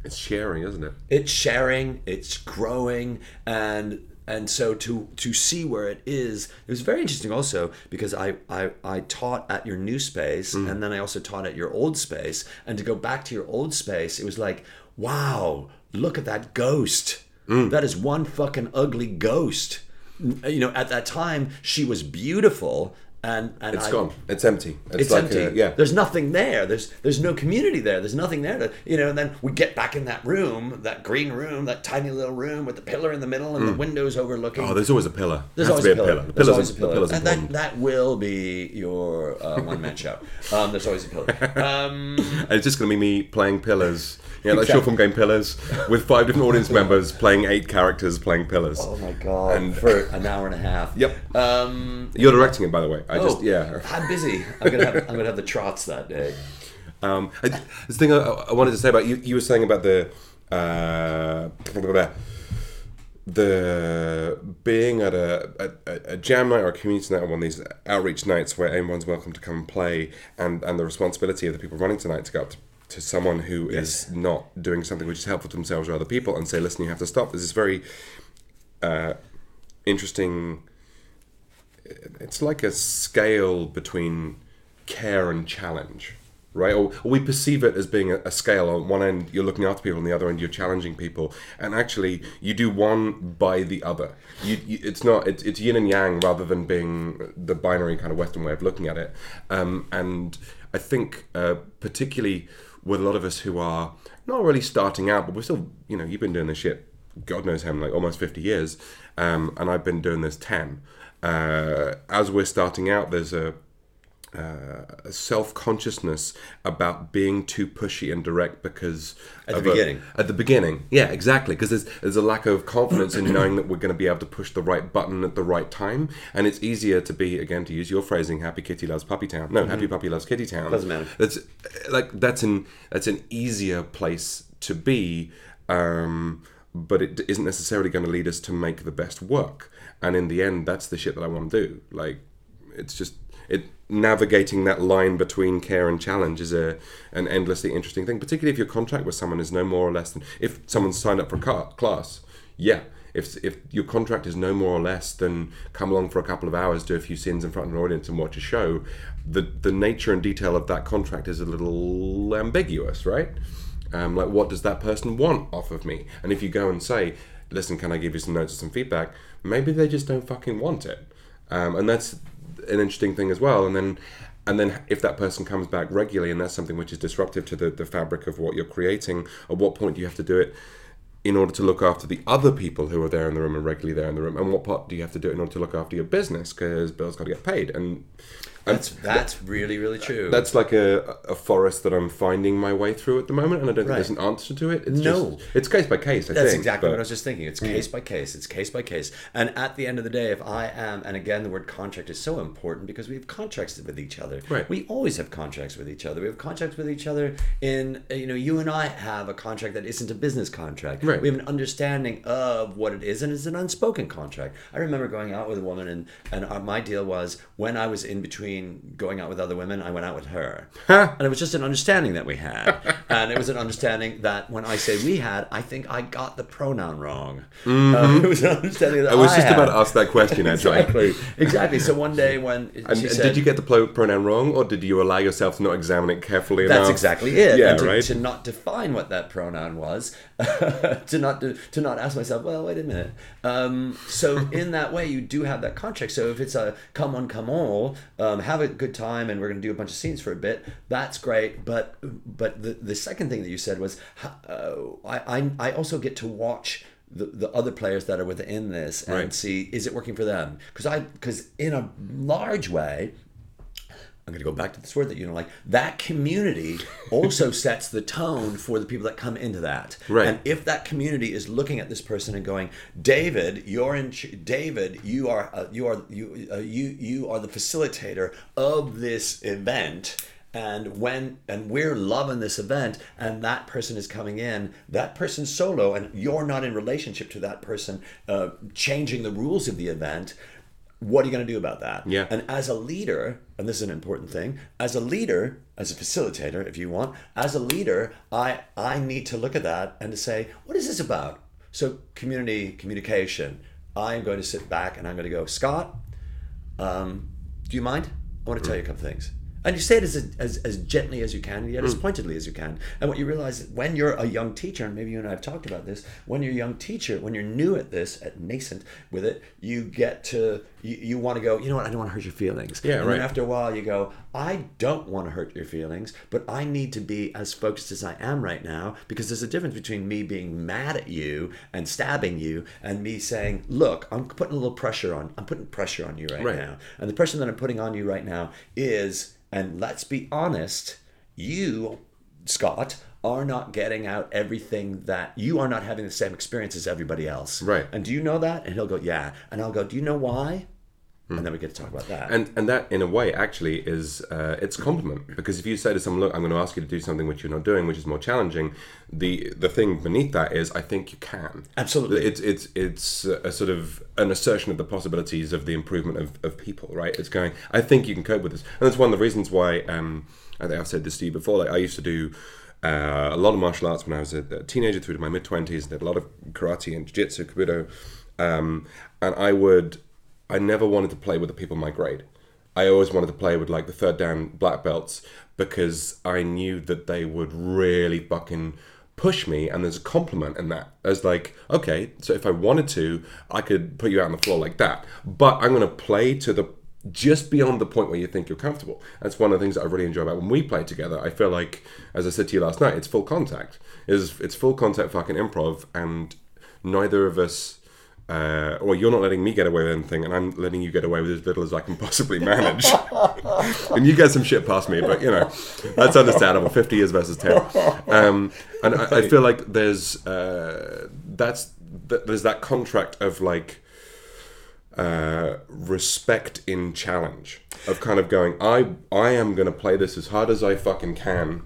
it's sharing isn't it it's sharing it's growing and and so to to see where it is it was very interesting also because i i, I taught at your new space mm-hmm. and then i also taught at your old space. And to go back to your old space it was like wow look at that ghost. Mm. That is one fucking ugly ghost. You know at that time she was beautiful and and It's I, gone. It's empty. It's, it's like empty. A, yeah. There's nothing there. There's there's no community there. There's nothing there to you know. And then we get back in that room, that green room, that tiny little room with the pillar in the middle and the windows overlooking. Oh, there's always a pillar. There's always a pillar. The There's pillar's, always a the pillar. And that, that will be your uh, one man show. Um, there's always a pillar. Um, it's just going to be me playing pillars. Yeah, like Exactly. short form game pillars with five different audience members playing eight characters playing pillars. oh my god! And- for an hour and a half. Yep. Um, You're directing it, by the way. I oh, just yeah. I'm busy. I'm gonna have I'm gonna have the trots that day. Um, I, this thing I, I wanted to say about you. You were saying about the uh, the being at a, a, a jam night or a community night or one of these outreach nights where everyone's welcome to come and play, and and the responsibility of the people running tonight to go up to, to someone who is not doing something which is helpful to themselves or other people and say, listen, you have to stop. There's this very uh, interesting. It's like a scale between care and challenge. right? Or, or we perceive it as being a, a scale. On one end, you're looking after people, on the other end, you're challenging people, and actually, you do one by the other. You, you, it's not it's, it's yin and yang rather than being the binary kind of Western way of looking at it. Um, and I think, uh, particularly with a lot of us who are not really starting out, but we're still, you know, you've been doing this shit, God knows how, many, like almost 50 years, um, and I've been doing this 10. Uh, as we're starting out, there's a uh, self consciousness about being too pushy and direct because At the of a- beginning. at the beginning, yeah, exactly. Because there's there's a lack of confidence in knowing that we're going to be able to push the right button at the right time, and it's easier to be again to use your phrasing, "Happy kitty loves puppy town." No, happy puppy loves kitty town. Mm-hmm. Doesn't matter. That's like that's an that's an easier place to be, um, but it isn't necessarily going to lead us to make the best work. And in the end, that's the shit that I want to do. Like, it's just it navigating that line between care and challenge is a an endlessly interesting thing. Particularly if your contract with someone is no more or less than if someone's signed up for a class, yeah. If, if your contract is no more or less than come along for a couple of hours, do a few sins in front of an audience, and watch a show, the the nature and detail of that contract is a little ambiguous, right? Um, like, what does that person want off of me? And if you go and say, listen, can I give you some notes or some feedback? Maybe they just don't fucking want it. Um, and that's an interesting thing as well. And then, and then if that person comes back regularly and that's something which is disruptive to the, the fabric of what you're creating, at what point do you have to do it in order to look after the other people who are there in the room and regularly there in the room? And what part do you have to do it in order to look after your business? Because Bill's got to get paid. And That's that's really really true. that's like a, a forest that I'm finding my way through at the moment, and I don't Right. think there's an answer to it. It's No. just, it's case by case. I That's think, exactly but- what I was just thinking. It's case by case. It's case by case. And at the end of the day, if I am, and again, the word contract is so important because we have contracts with each other. Right. We always have contracts with each other. We have contracts with each other in, you know, you and I have a contract that isn't a business contract. Right. We have an understanding of what it is, and it's an unspoken contract. I remember going out with a woman, and, and uh, my deal was when I was in between going out with other women, I went out with her. and it was just an understanding that we had. and it was an understanding that when I say we had, I think I got the pronoun wrong. Uh, it was an understanding that Mm-hmm. I was just had. about to ask that question, actually. Exactly. Exactly. So one day when And, said, did you get the pro- pronoun wrong, or did you allow yourself to not examine it carefully enough? That's exactly it. Yeah, to, right. to not define what that pronoun was, to not to, to not ask myself, well, wait a minute. Um, so in that way, you do have that contract. So if it's a come on, come all, um, have a good time, and we're going to do a bunch of scenes for a bit. That's great. But but the the second thing that you said was, uh, I, I I also get to watch. The, the other players that are within this and Right. see is it working for them because I because in a large way I'm going to go back to this word that you don't like. That community also sets the tone for the people that come into that. Right. And if that community is looking at this person and going, David, you're in. ch- David, you are uh, you are you uh, you you are the facilitator of this event. And when and we're loving this event, and that person is coming in, that person's solo, and you're not in relationship to that person, uh, changing the rules of the event. What are you going to do about that? Yeah. And as a leader, and this is an important thing, as a leader, as a facilitator, if you want, as a leader, I I need to look at that and to say, what is this about? So community communication. I am going to sit back and I'm going to go, Scott, um, do you mind? I want to tell you a couple things. And you say it as, as, as gently as you can, yet as pointedly as you can. And what you realize is when you're a young teacher, and maybe you and I have talked about this, when you're a young teacher, when you're new at this, at nascent with it, you get to, you, you want to go, you know what, I don't want to hurt your feelings. Yeah, and right. then after a while, you go, I don't want to hurt your feelings, but I need to be as focused as I am right now because there's a difference between me being mad at you and stabbing you and me saying, look, I'm putting a little pressure on, I'm putting pressure on you right, Right. now. And the pressure that I'm putting on you right now is, and let's be honest, you, Scott, are not getting out everything that you are not having the same experience as everybody else. Right. And do you know that? And he'll go, yeah. And I'll go, do you know why? And then we get to talk about that. And and that in a way actually is uh, it's compliment because if you say to someone, look, I'm going to ask you to do something which you're not doing, which is more challenging, the the thing beneath that is I think you can. Absolutely. It's it's it's a sort of an assertion of the possibilities of the improvement of, of people, right? It's going. I think you can cope with this, and that's one of the reasons why um, I think I've said this to you before. Like I used to do. Uh, a lot of martial arts when I was a, a teenager through to my mid twenties. Did a lot of karate and jiu-jitsu, kabuto, um, and I would I never wanted to play with the people my grade. I always wanted to play with like the third dan black belts because I knew that they would really fucking push me and there's a compliment in that. As like okay so if i wanted to i could put you out on the floor like that but i'm going to play to the just beyond the point where you think you're comfortable. That's one of the things that i really enjoy about when we play together. I feel like as i said to you last night it's full contact. It's, it's full contact fucking improv and neither of us uh, or you're not letting me get away with anything, and I'm letting you get away with as little as I can possibly manage. and you get some shit past me, but you know that's understandable. Fifty years versus ten, um, and I, I feel like there's uh, that's th- there's that contract of like uh, respect in challenge of kind of going I I am going to play this as hard as I fucking can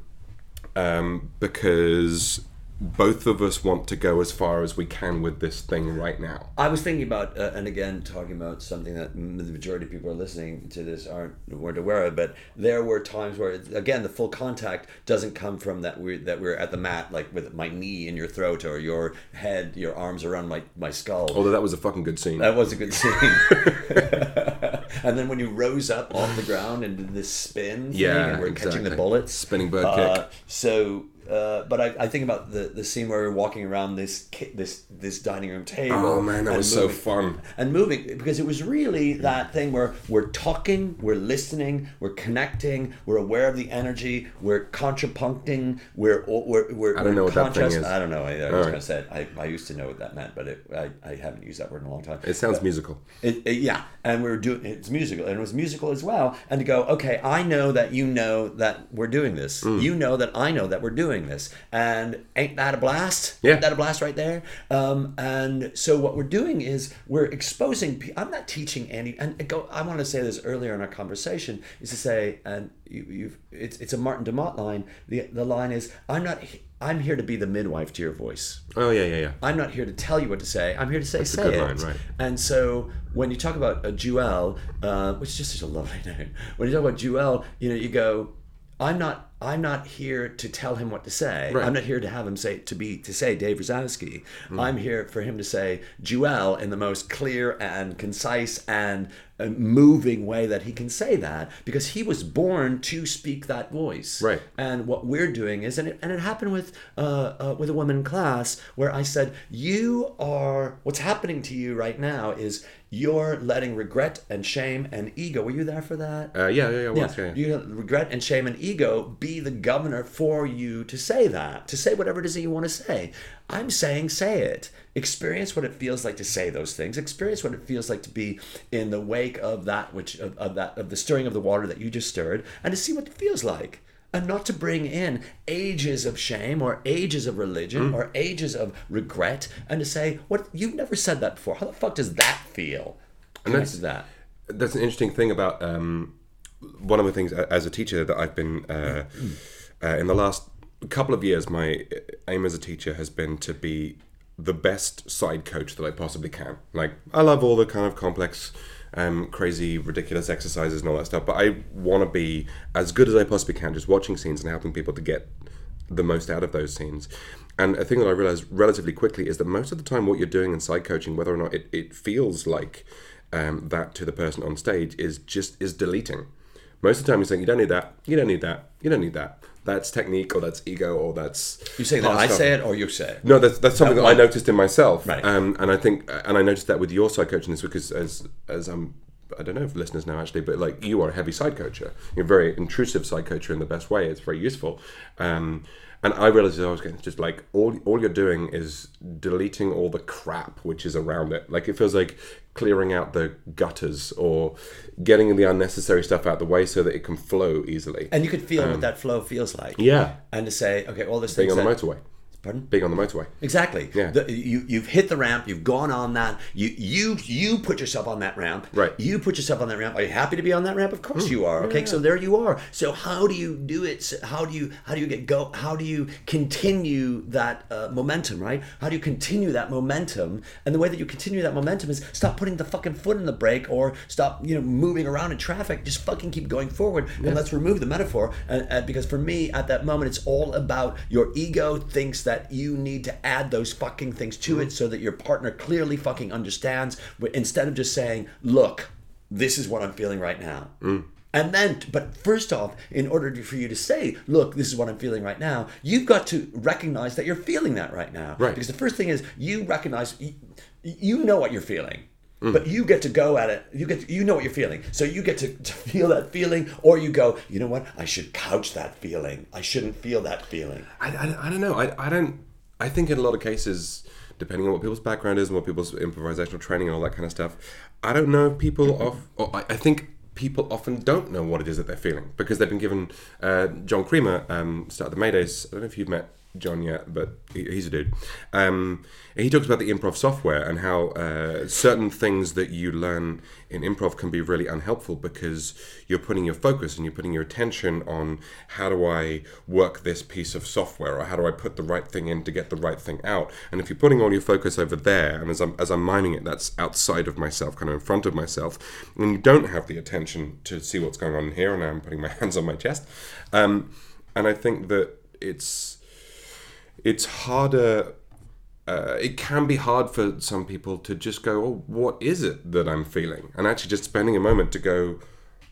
um, because both of us want to go as far as we can with this thing right now. I was thinking about, uh, and again, talking about something that the majority of people are listening to this aren't weren't aware of. But there were times where, again, the full contact doesn't come from that we're that we're at the mat, like with my knee in your throat or your head, your arms around my my skull. Although that was a fucking good scene. That was a good scene. and then when you rose up off the ground and did this spin, thing, Yeah, and we're catching the bullets, Spinning bird Uh, kick. So, uh, but I, I think about the, the scene where we're walking around this ki- this this dining room table. Oh, man, that was so fun. And moving because it was really that thing where we're talking, we're listening, we're connecting, we're aware of the energy, we're contrapuncting, we're we're we're. I don't know what that thing is. I don't know. I, I was All gonna say it. I, I used to know what that meant, but it, I, I haven't used that word in a long time. it sounds musical. It, it- yeah, and we were doing it's musical, and it was musical as well. And to go, okay, I know that you know that we're doing this. Mm. You know that I know that we're doing this, and ain't that a blast? Yeah. ain't that a blast right there. Um, and so what we're doing is we're exposing. pe- I'm not teaching any. And go. I want to say this earlier in our conversation is to say, and you, you've it's it's a Martin de Maat line. The the line is, I'm not. I'm here to be the midwife to your voice. Oh yeah, yeah, yeah. I'm not here to tell you what to say. I'm here to say a say good it. line, right. And so when you talk about a Joel, uh, which is just such a lovely name, when you talk about Joel, you know, you go, I'm not. I'm not here to tell him what to say. Right. I'm not here to have him say to be to say Dave Razowsky. Hmm. I'm here for him to say Joel in the most clear and concise and moving way that he can say that because he was born to speak that voice. Right. And what we're doing is, and it, and it happened with uh, uh, with a woman in class where I said, "You are what's happening to you right now is you're letting regret and shame and ego. Were you there for that? Uh, yeah, yeah, yeah. Yeah, yeah, yeah. you let regret and shame and ego be the governor for you to say that, to say whatever it is that you want to say. I'm saying say it. Experience what it feels like to say those things. Experience what it feels like to be in the wake of that which of, of that of the stirring of the water that you just stirred, and to see what it feels like. And not to bring in ages of shame or ages of religion or ages of regret, and to say, "What you've never said that before. How the fuck does that feel?" And that's- that. that's an interesting thing about um, one of the things as a teacher that I've been uh, uh, in the last couple of years. My aim as a teacher has been to be the best side coach that I possibly can. Like I love all the kind of complex, um, crazy, ridiculous exercises and all that stuff, but I want to be as good as I possibly can, just watching scenes and helping people to get the most out of those scenes. And a thing that I realized relatively quickly is that most of the time, what you're doing in side coaching, whether or not it, it feels like um, that to the person on stage, is just is deleting. Most of the time, you're saying you don't need that, you don't need that, you don't need that. That's technique, or that's ego, or that's You say that I stuff. say it or you say it. No, that's that's something that I noticed in myself, Right. um, and I think, and I noticed that with your side coaching is because as as I'm, I don't know if listeners know actually, but like you are a heavy side coacher, you're a very intrusive side coacher in the best way. It's very useful, um, and I realized I was getting just like all all you're doing is deleting all the crap which is around it. Like it feels like clearing out the gutters or getting the unnecessary stuff out the way so that it can flow easily. And you could feel what um, that flow feels like. yeah, And to say, okay, all this being things on the motorway, Pardon? being on the motorway. Exactly. Yeah. The, you you've hit the ramp. You've gone on that. You you you put yourself on that ramp. Right. You put yourself on that ramp. Are you happy to be on that ramp? Of course you are. Okay. So there you are. So how do you do it? How do you how do you get go? How do you continue that uh, momentum? Right. How do you continue that momentum? And the way that you continue that momentum is stop putting the fucking foot in the brake or stop you know moving around in traffic. Just fucking keep going forward. And let's remove the metaphor. And, and because for me at that moment it's all about your ego thinks that you need to add those fucking things to it mm-hmm. so that your partner clearly fucking understands instead of just saying look this is what I'm feeling right now. Mm. And then, but first off, in order to, for you to say, look, this is what I'm feeling right now, you've got to recognize that you're feeling that right now. Right. Because the first thing is you recognize, you, you know what you're feeling. But you get to go at it. You get, to, you know what you're feeling, so you get to, to feel that feeling, or you go, you know what? I should couch that feeling. I shouldn't feel that feeling. I, I, I don't know. I, I don't. I think in a lot of cases, depending on what people's background is and what people's improvisational training and all that kind of stuff, I don't know if people off. Or I, I think people often don't know what it is that they're feeling because they've been given. Uh, John Cremer um, started the Maydays. I don't know if you've met John yet, but he, he's a dude. Um, he talks about the improv software and how uh, certain things that you learn in improv can be really unhelpful because you're putting your focus and you're putting your attention on how do I work this piece of software or how do I put the right thing in to get the right thing out. And if you're putting all your focus over there, and as I'm as I'm mining it, that's outside of myself, kind of in front of myself, and you don't have the attention to see what's going on here. And I'm putting my hands on my chest, um, and I think that it's it's harder. Uh, it can be hard for some people to just go, "Oh, what is it that I'm feeling?" And actually, just spending a moment to go,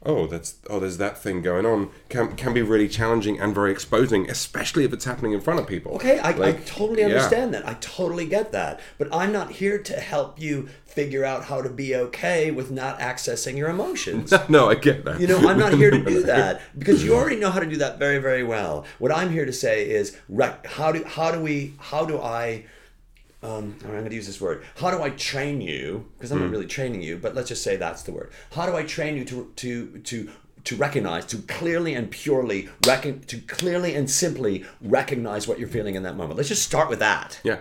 "Oh, that's oh, there's that thing going on," can can be really challenging and very exposing, especially if it's happening in front of people. Okay, I, I Like, totally yeah. understand that. I totally get that. But I'm not here to help you figure out how to be okay with not accessing your emotions. no, I get that. You know, I'm not here to do that because you already know how to do that very, very well. What I'm here to say is, how do how do we how do I um, I'm going to use this word. How do I train you? Because I'm not really training you, but let's just say that's the word. How do I train you to to to to recognize, to clearly and purely recon, to clearly and simply recognize what you're feeling in that moment? Let's just start with that. Yeah,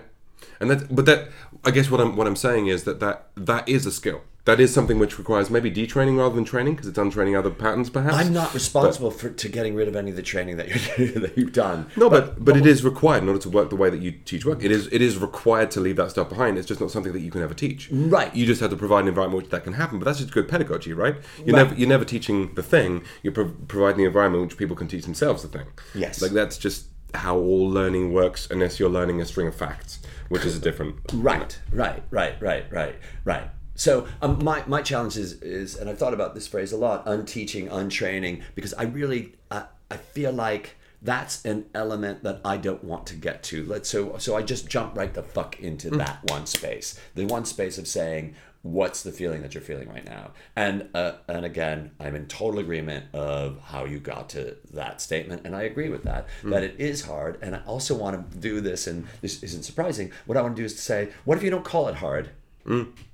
and that, but that, I guess what I'm what I'm saying is that that that is a skill. That is something which requires maybe detraining rather than training because it's untraining other patterns, perhaps. I'm not responsible for to getting rid of any of the training that you that you've done. No, but but it is required in order to work the way that you teach work. It is it is required to leave that stuff behind. It's just not something that you can ever teach. Right. You just have to provide an environment which that can happen. But that's just good pedagogy, right? You're Right. never you're never teaching the thing. You're pro- providing the environment which people can teach themselves the thing. Yes. Like that's just how all learning works, unless you're learning a string of facts, which is a different. Right, right, right, right, right, right. So um, my my challenge is is, and I've thought about this phrase a lot: unteaching, untraining, because I really I, I feel like that's an element that I don't want to get to. Let's so so I just jump right the fuck into that one space, the one space of saying. What's the feeling that you're feeling right now? And uh, and again, I'm in total agreement of how you got to that statement, and I agree with that. That it is hard, and I also want to do this, and this isn't surprising. What I want to do is to say, what if you don't call it hard?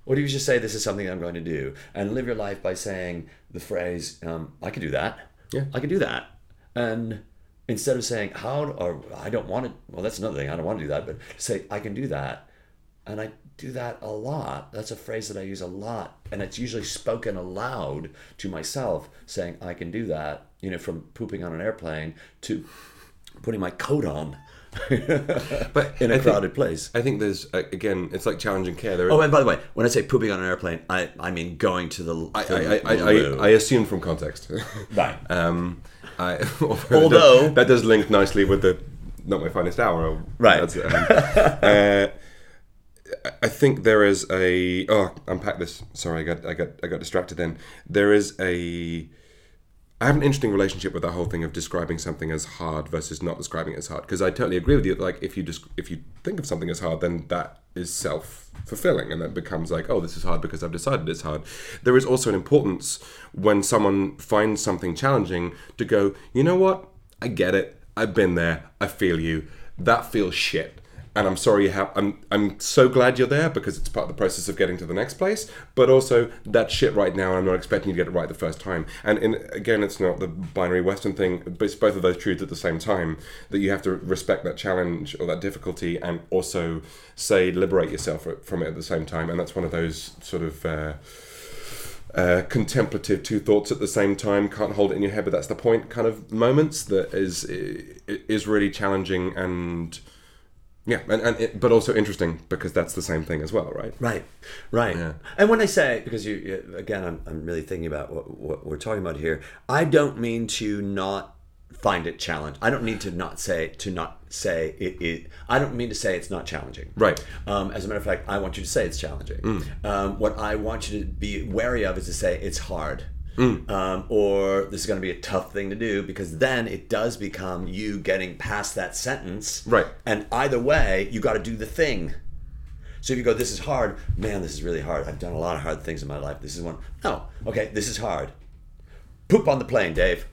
What do you just say this is something I'm going to do and live your life by saying the phrase, um, I can do that. Yeah. I can do that. And instead of saying how or I don't want to, well, that's another thing. I don't want to do that, but say I can do that. And I do that a lot. That's a phrase that I use a lot. And it's usually spoken aloud to myself saying I can do that, you know, from pooping on an airplane to putting my coat on But in a I think- crowded place. I think there's uh, again, it's like challenging care. There, Oh, and by the way, when I say pooping on an airplane, I, I mean going to the. I, to I, I. I, I assume from context. right. Um, I, Although- that does link nicely with the not my finest hour. Right. That's, um, uh, I think there is a oh unpack this. Sorry, I got I got I got distracted. Then there is a. I have an interesting relationship with that whole thing of describing something as hard versus not describing it as hard because I totally agree with you. Like if you just if you think of something as hard, then that is self fulfilling and that becomes like oh this is hard because I've decided it's hard. There is also an importance when someone finds something challenging to go you know what I get it I've been there I feel you that feels shit and I'm sorry you have. I'm I'm so glad you're there because it's part of the process of getting to the next place. But also that shit right now. I'm not expecting you to get it right the first time. And in, again, it's not the binary Western thing, but it's both of those truths at the same time. That you have to respect that challenge or that difficulty, and also say liberate yourself from it at the same time. And that's one of those sort of. Uh, uh, contemplative two thoughts at the same time can't hold it in your head but that's the point kind of moments that is is really challenging and yeah, and, and it, but also interesting because that's the same thing as well, right? Right, right. Yeah. And when I say, because you, you again, I'm, I'm really thinking about what, what we're talking about here. I don't mean to not find it challenge. I don't need to not say to not say it. it I don't mean to say it's not challenging. Right. Um, as a matter of fact, I want you to say it's challenging. Um, what I want you to be wary of is to say it's hard. Um, or this is going to be a tough thing to do because then it does become you getting past that sentence. Right. And either way, you got to do the thing. So if you go, this is hard, man, this is really hard. I've done a lot of hard things in my life. This is one. No, okay, this is hard. Poop on the plane, Dave.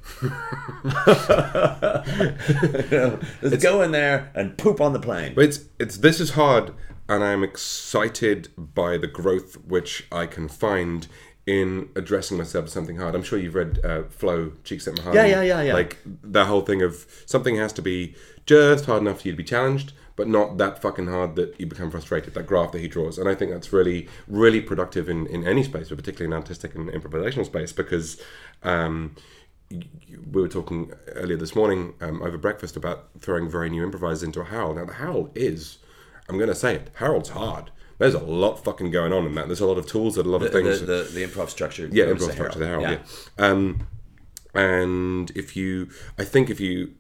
Let's go in there and poop on the plane. But it's it's this is hard, and I'm excited by the growth which I can find in addressing myself to something hard. I'm sure you've read uh, Flow, Csikszentmihalyi. Yeah, yeah, yeah, yeah. Like that whole thing of something has to be just hard enough for you to be challenged, but not that fucking hard that you become frustrated. That graph that he draws, and I think that's really, really productive in in any space, but particularly in artistic and improvisational space, because. Um, we were talking earlier this morning um, over breakfast about throwing very new improvisers into a Harold. Now the Harold is, I'm going to say it, Harold's hard. There's a lot fucking going on in that. There's a lot of tools, there's a lot of things. the, the, the improv structure. yeah, improv structure, the Harold. Harold. Yeah. Um, and if you, I think if you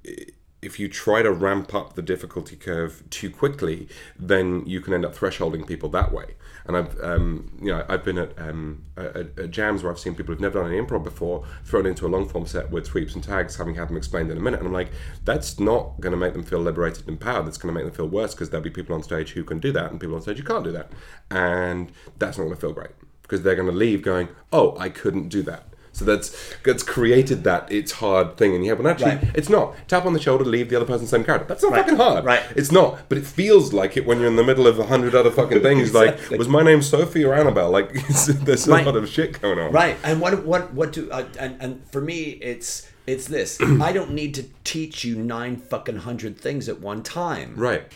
if you try to ramp up the difficulty curve too quickly, then you can end up thresholding people that way. And I've, um, you know, I've been at, um, at, at jams where I've seen people who've never done any improv before thrown into a long form set with sweeps and tags, having had them explained in a minute. And I'm like, that's not going to make them feel liberated and empowered. That's going to make them feel worse because there'll be people on stage who can do that and people on stage who can't do that. And that's not going to feel great because they're going to leave going, oh, I couldn't do that. So that's that's created that it's hard thing in your head. When actually Right. it's not. Tap on the shoulder, leave the other person the same character. That's not Right. fucking hard. Right. It's not. But it feels like it when you're in the middle of a hundred other fucking things. Exactly. Like, was my name Sophie or Annabelle? Like, there's a Right. lot of shit going on. Right. And what what what do uh, and and for me it's it's this. I don't need to teach you nine fucking hundred things at one time. Right.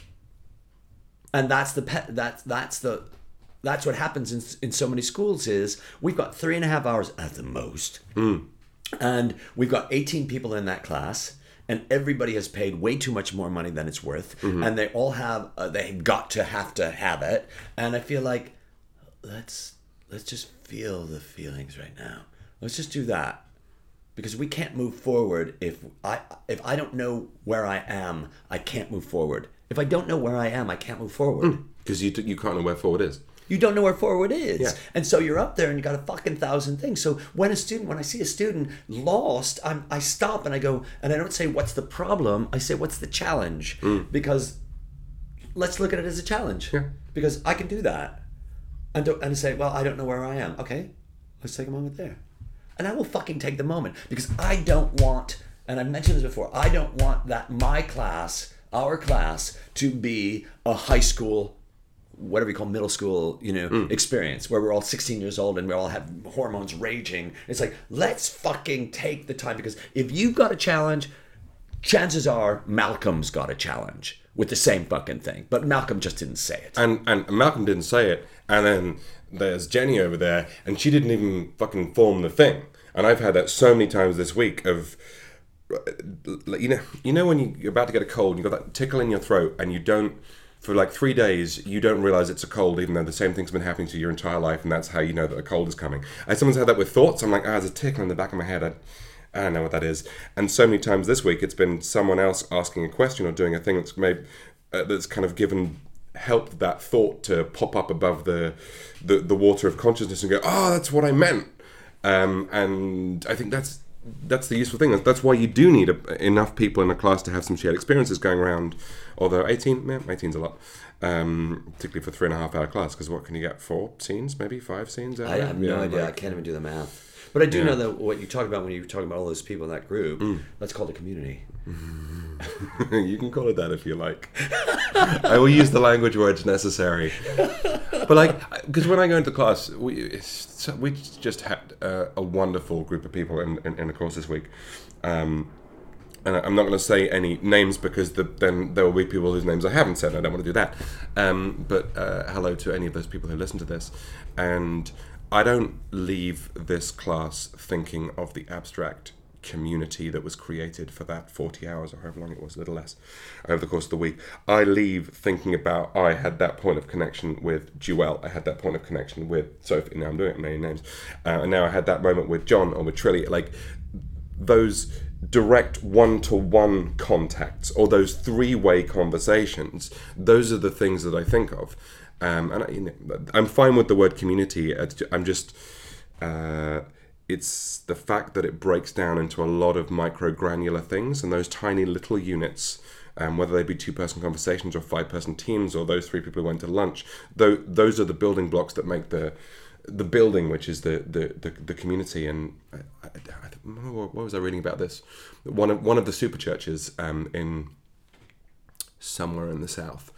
and that's the pe- that's that's the that's what happens in, in so many schools is we've got three and a half hours at the most. Hmm. And we've got 18 people in that class and everybody has paid way too much more money than it's worth. Mm-hmm. And they all have uh, they've got to have to have it. And i feel like let's let's just feel the feelings right now. Let's just do that. Because we can't move forward if I if I don't know where I am, I can't move forward. If I don't know where I am, I can't move forward. Hmm. Because you, you can't know where forward is. You don't know where forward is. Yeah. And so you're up there and you got a fucking thousand things. So when a student, when I see a student lost, I'm, I stop and I go, and I don't say, what's the problem? I say, what's the challenge? Mm. Because let's look at it as a challenge. Yeah. Because I can do that. And, don't, and say, well, I don't know where I am. Okay, let's take a moment there. And I will fucking take the moment because I don't want, and I mentioned this before, I don't want that my class, our class, to be a high school whatever we call middle school, you know, mm. experience where we're all 16 years old and we all have hormones raging. It's like, let's fucking take the time because if you've got a challenge, chances are Malcolm's got a challenge with the same fucking thing. But Malcolm just didn't say it. And and Malcolm didn't say it, and then there's Jenny over there, and she didn't even fucking form the thing. And I've had that so many times this week of, you know, you know when you're about to get a cold, you have got that tickle in your throat, and you don't. For like three days, you don't realize it's a cold, even though the same thing's been happening to your entire life, and that's how you know that a cold is coming. And someone's had that with thoughts. I'm like, ah, there's a tickle in the back of my head. I, I don't know what that is. And so many times this week, it's been someone else asking a question or doing a thing that's made uh, that's kind of given helped that thought to pop up above the the, the water of consciousness and go, oh, that's what I meant. Um, and I think that's that's the useful thing. That's, why you do need a, enough people in a class to have some shared experiences going around. Although 18, yeah, 18's a lot, um, particularly for three and a half hour class. Because what can you get? Four scenes, maybe five scenes. out I have no Yeah, idea. I can't even do the math. But I do Yeah. know that what you talk about when you talking about all those people in that group, that's called a community. you can call it that if you like. I will use the language where it's necessary. But like, because when I go into class, we we just had a, a wonderful group of people in, in, in the course this week. Um, and I'm not going to say any names because the, then there will be people whose names I haven't said. I don't want to do that. Um, but uh, hello to any of those people who listen to this. And I don't leave this class thinking of the abstract community that was created for that 40 hours or however long it was, a little less, over the course of the week. I leave thinking about I had that point of connection with Joel. I had that point of connection with Sophie. Now I'm doing it, many names. Uh, and now I had that moment with John or with Trilly. Like those direct one-to-one contacts or those three-way conversations those are the things that i think of um, and I, you know, i'm fine with the word community i'm just uh, it's the fact that it breaks down into a lot of micro granular things and those tiny little units um, whether they be two-person conversations or five-person teams or those three people who went to lunch though those are the building blocks that make the the building, which is the the, the, the community, and I, I, I, what was I reading about this? One of one of the super churches um, in somewhere in the south,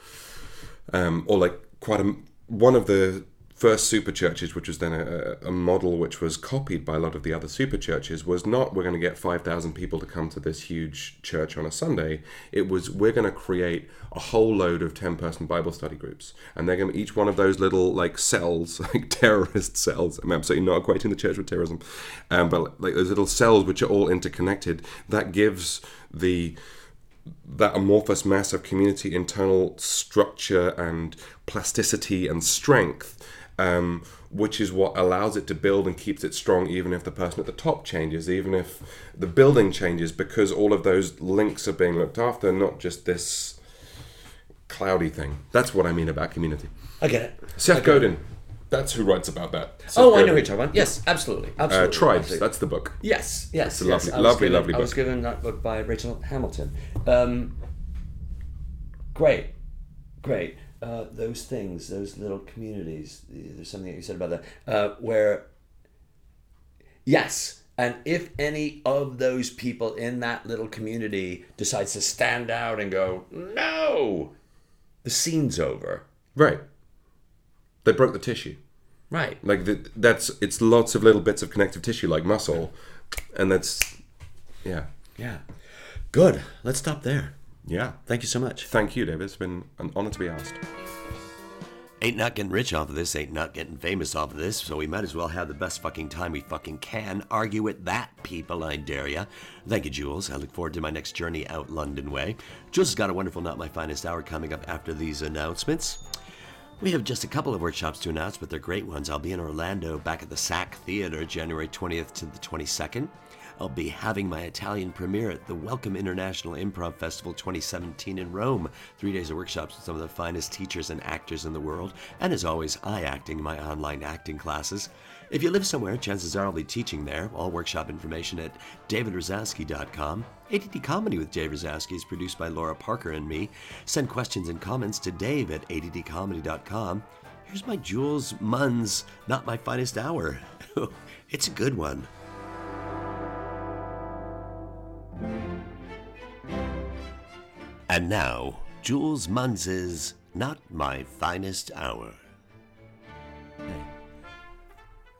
um, or like quite a one of the first super churches, which was then a, a model which was copied by a lot of the other super churches, was not we're going to get five thousand people to come to this huge church on a Sunday. It was we're going to create a whole load of ten person Bible study groups, and they're going to each one of those little like cells, like terrorist cells. I'm absolutely not equating the church with terrorism, um, but like those little cells which are all interconnected. That gives the that amorphous mass of community internal structure and plasticity and strength, um, which is what allows it to build and keeps it strong, even if the person at the top changes, even if the building changes, because all of those links are being looked after, not just this cloudy thing. That's what I mean about community. I get it. Seth Godin, that's who writes about that. Seth Oh, I know Godin. who you're talking about. Yes, absolutely. Uh, absolutely. Tribes, absolutely. that's the book. Yes, yes. a yes. lovely- was lovely, given- lovely I was given that book by Rachel Hamilton. Um, great, great. Uh, those things, those little communities. There's something that you said about that, uh, where yes, and if any of those people in that little community decides to stand out and go, no, the scene's over. Right. They broke the tissue. Right. Like the, that's it's lots of little bits of connective tissue like muscle, and that's yeah, Yeah. Good. Let's stop there. Yeah. Thank you so much. Thank you, David. It's been an honor to be asked. Ain't not getting rich off of this, ain't not getting famous off of this, so we might as well have the best fucking time we fucking can. Argue with that, people, I dare ya. Thank you, Jules. I look forward to my next journey out London way. Jules has got a wonderful Not My Finest Hour coming up after these announcements. We have just a couple of workshops to announce, but they're great ones. I'll be in Orlando back at the SAK Theater January 20th to the 22nd. I'll be having my Italian premiere at the Welcome International Improv Festival 2017 in Rome. Three days of workshops with some of the finest teachers and actors in the world. And as always, I acting my online acting classes. If you live somewhere, chances are I'll be teaching there. All workshop information at davidrazowsky.com. ADD Comedy with Dave Razowsky is produced by Laura Parker and me. Send questions and comments to dave at addcomedy.com. Here's my Jules Munns' Not My Finest Hour. it's a good one. And now, Jules Munns's Not My Finest Hour.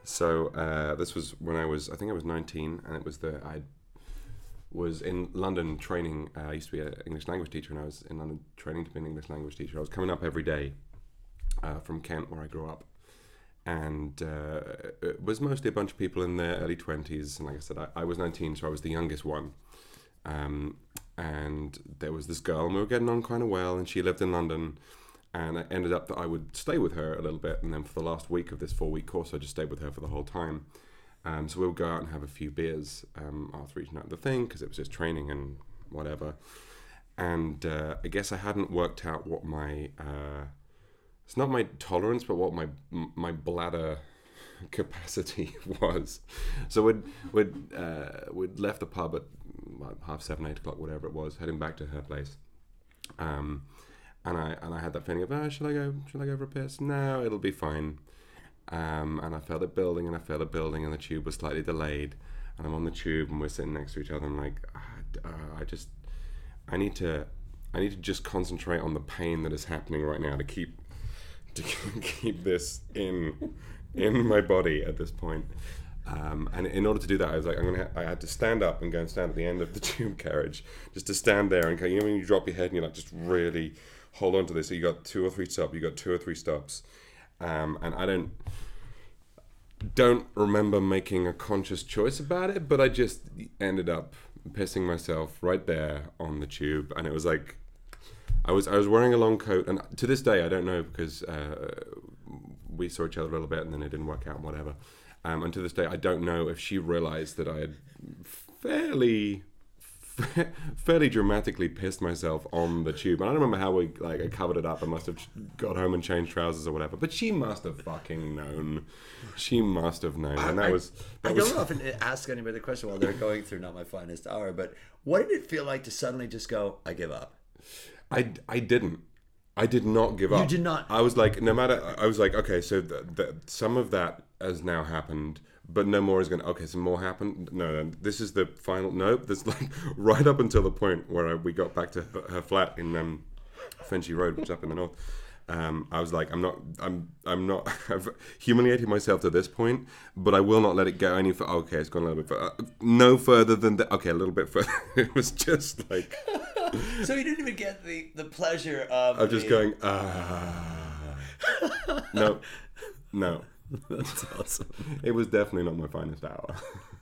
So uh, this was when I was, I think I was 19, and it was the I was in London training. Uh, I used to be an English language teacher, and I was in London training to be an English language teacher. I was coming up every day uh, from Kent, where I grew up, and uh, it was mostly a bunch of people in their early 20s. And like I said, I, I was 19, so I was the youngest one. Um, and there was this girl, and we were getting on kind of well, and she lived in London. And it ended up that I would stay with her a little bit, and then for the last week of this four-week course, I just stayed with her for the whole time. Um, so we would go out and have a few beers um, after each night of the thing because it was just training and whatever. And uh, I guess I hadn't worked out what my uh, it's not my tolerance, but what my my bladder capacity was. So we'd we'd uh, we'd left the pub at half seven, eight o'clock, whatever it was, heading back to her place. Um, and I and I had that feeling of, oh, should I go? Should I go for a piss? No, it'll be fine. Um, and I felt it building, and I felt it building, and the tube was slightly delayed. And I'm on the tube, and we're sitting next to each other. And I'm like, ah, uh, I just, I need to, I need to just concentrate on the pain that is happening right now to keep, to keep this in, in my body at this point. Um, and in order to do that, I was like, I'm gonna. Ha- I had to stand up and go and stand at the end of the tube carriage, just to stand there and. You know when you drop your head and you're like, just really hold on to this. So you got two or three stops. You got two or three stops, um, and I don't don't remember making a conscious choice about it, but I just ended up pissing myself right there on the tube, and it was like I was I was wearing a long coat, and to this day I don't know because uh, we saw each other a little bit, and then it didn't work out, and whatever. Um, and to this day I don't know if she realized that I had fairly fairly dramatically pissed myself on the tube. And I don't remember how we like I covered it up. I must have got home and changed trousers or whatever. But she must have fucking known. She must have known. And that I, was that I was don't often ask anybody the question while they're going through not my finest hour, but what did it feel like to suddenly just go, I give up? I, I didn't. I did not give up. You did not? I was like, no matter. I was like, okay, so the, the, some of that has now happened, but no more is going to. Okay, some more happened. No, no, this is the final. Nope. There's like right up until the point where I, we got back to her, her flat in um, Finchley Road, which is up in the north. Um, I was like, I'm not, I'm, I'm not. I've humiliated myself to this point, but I will not let it go any further. Okay, it's gone a little bit further. No further than that. Okay, a little bit further. it was just like. So you didn't even get the, the pleasure of. I'm just going, ah. no, no. That's awesome. It was definitely not my finest hour.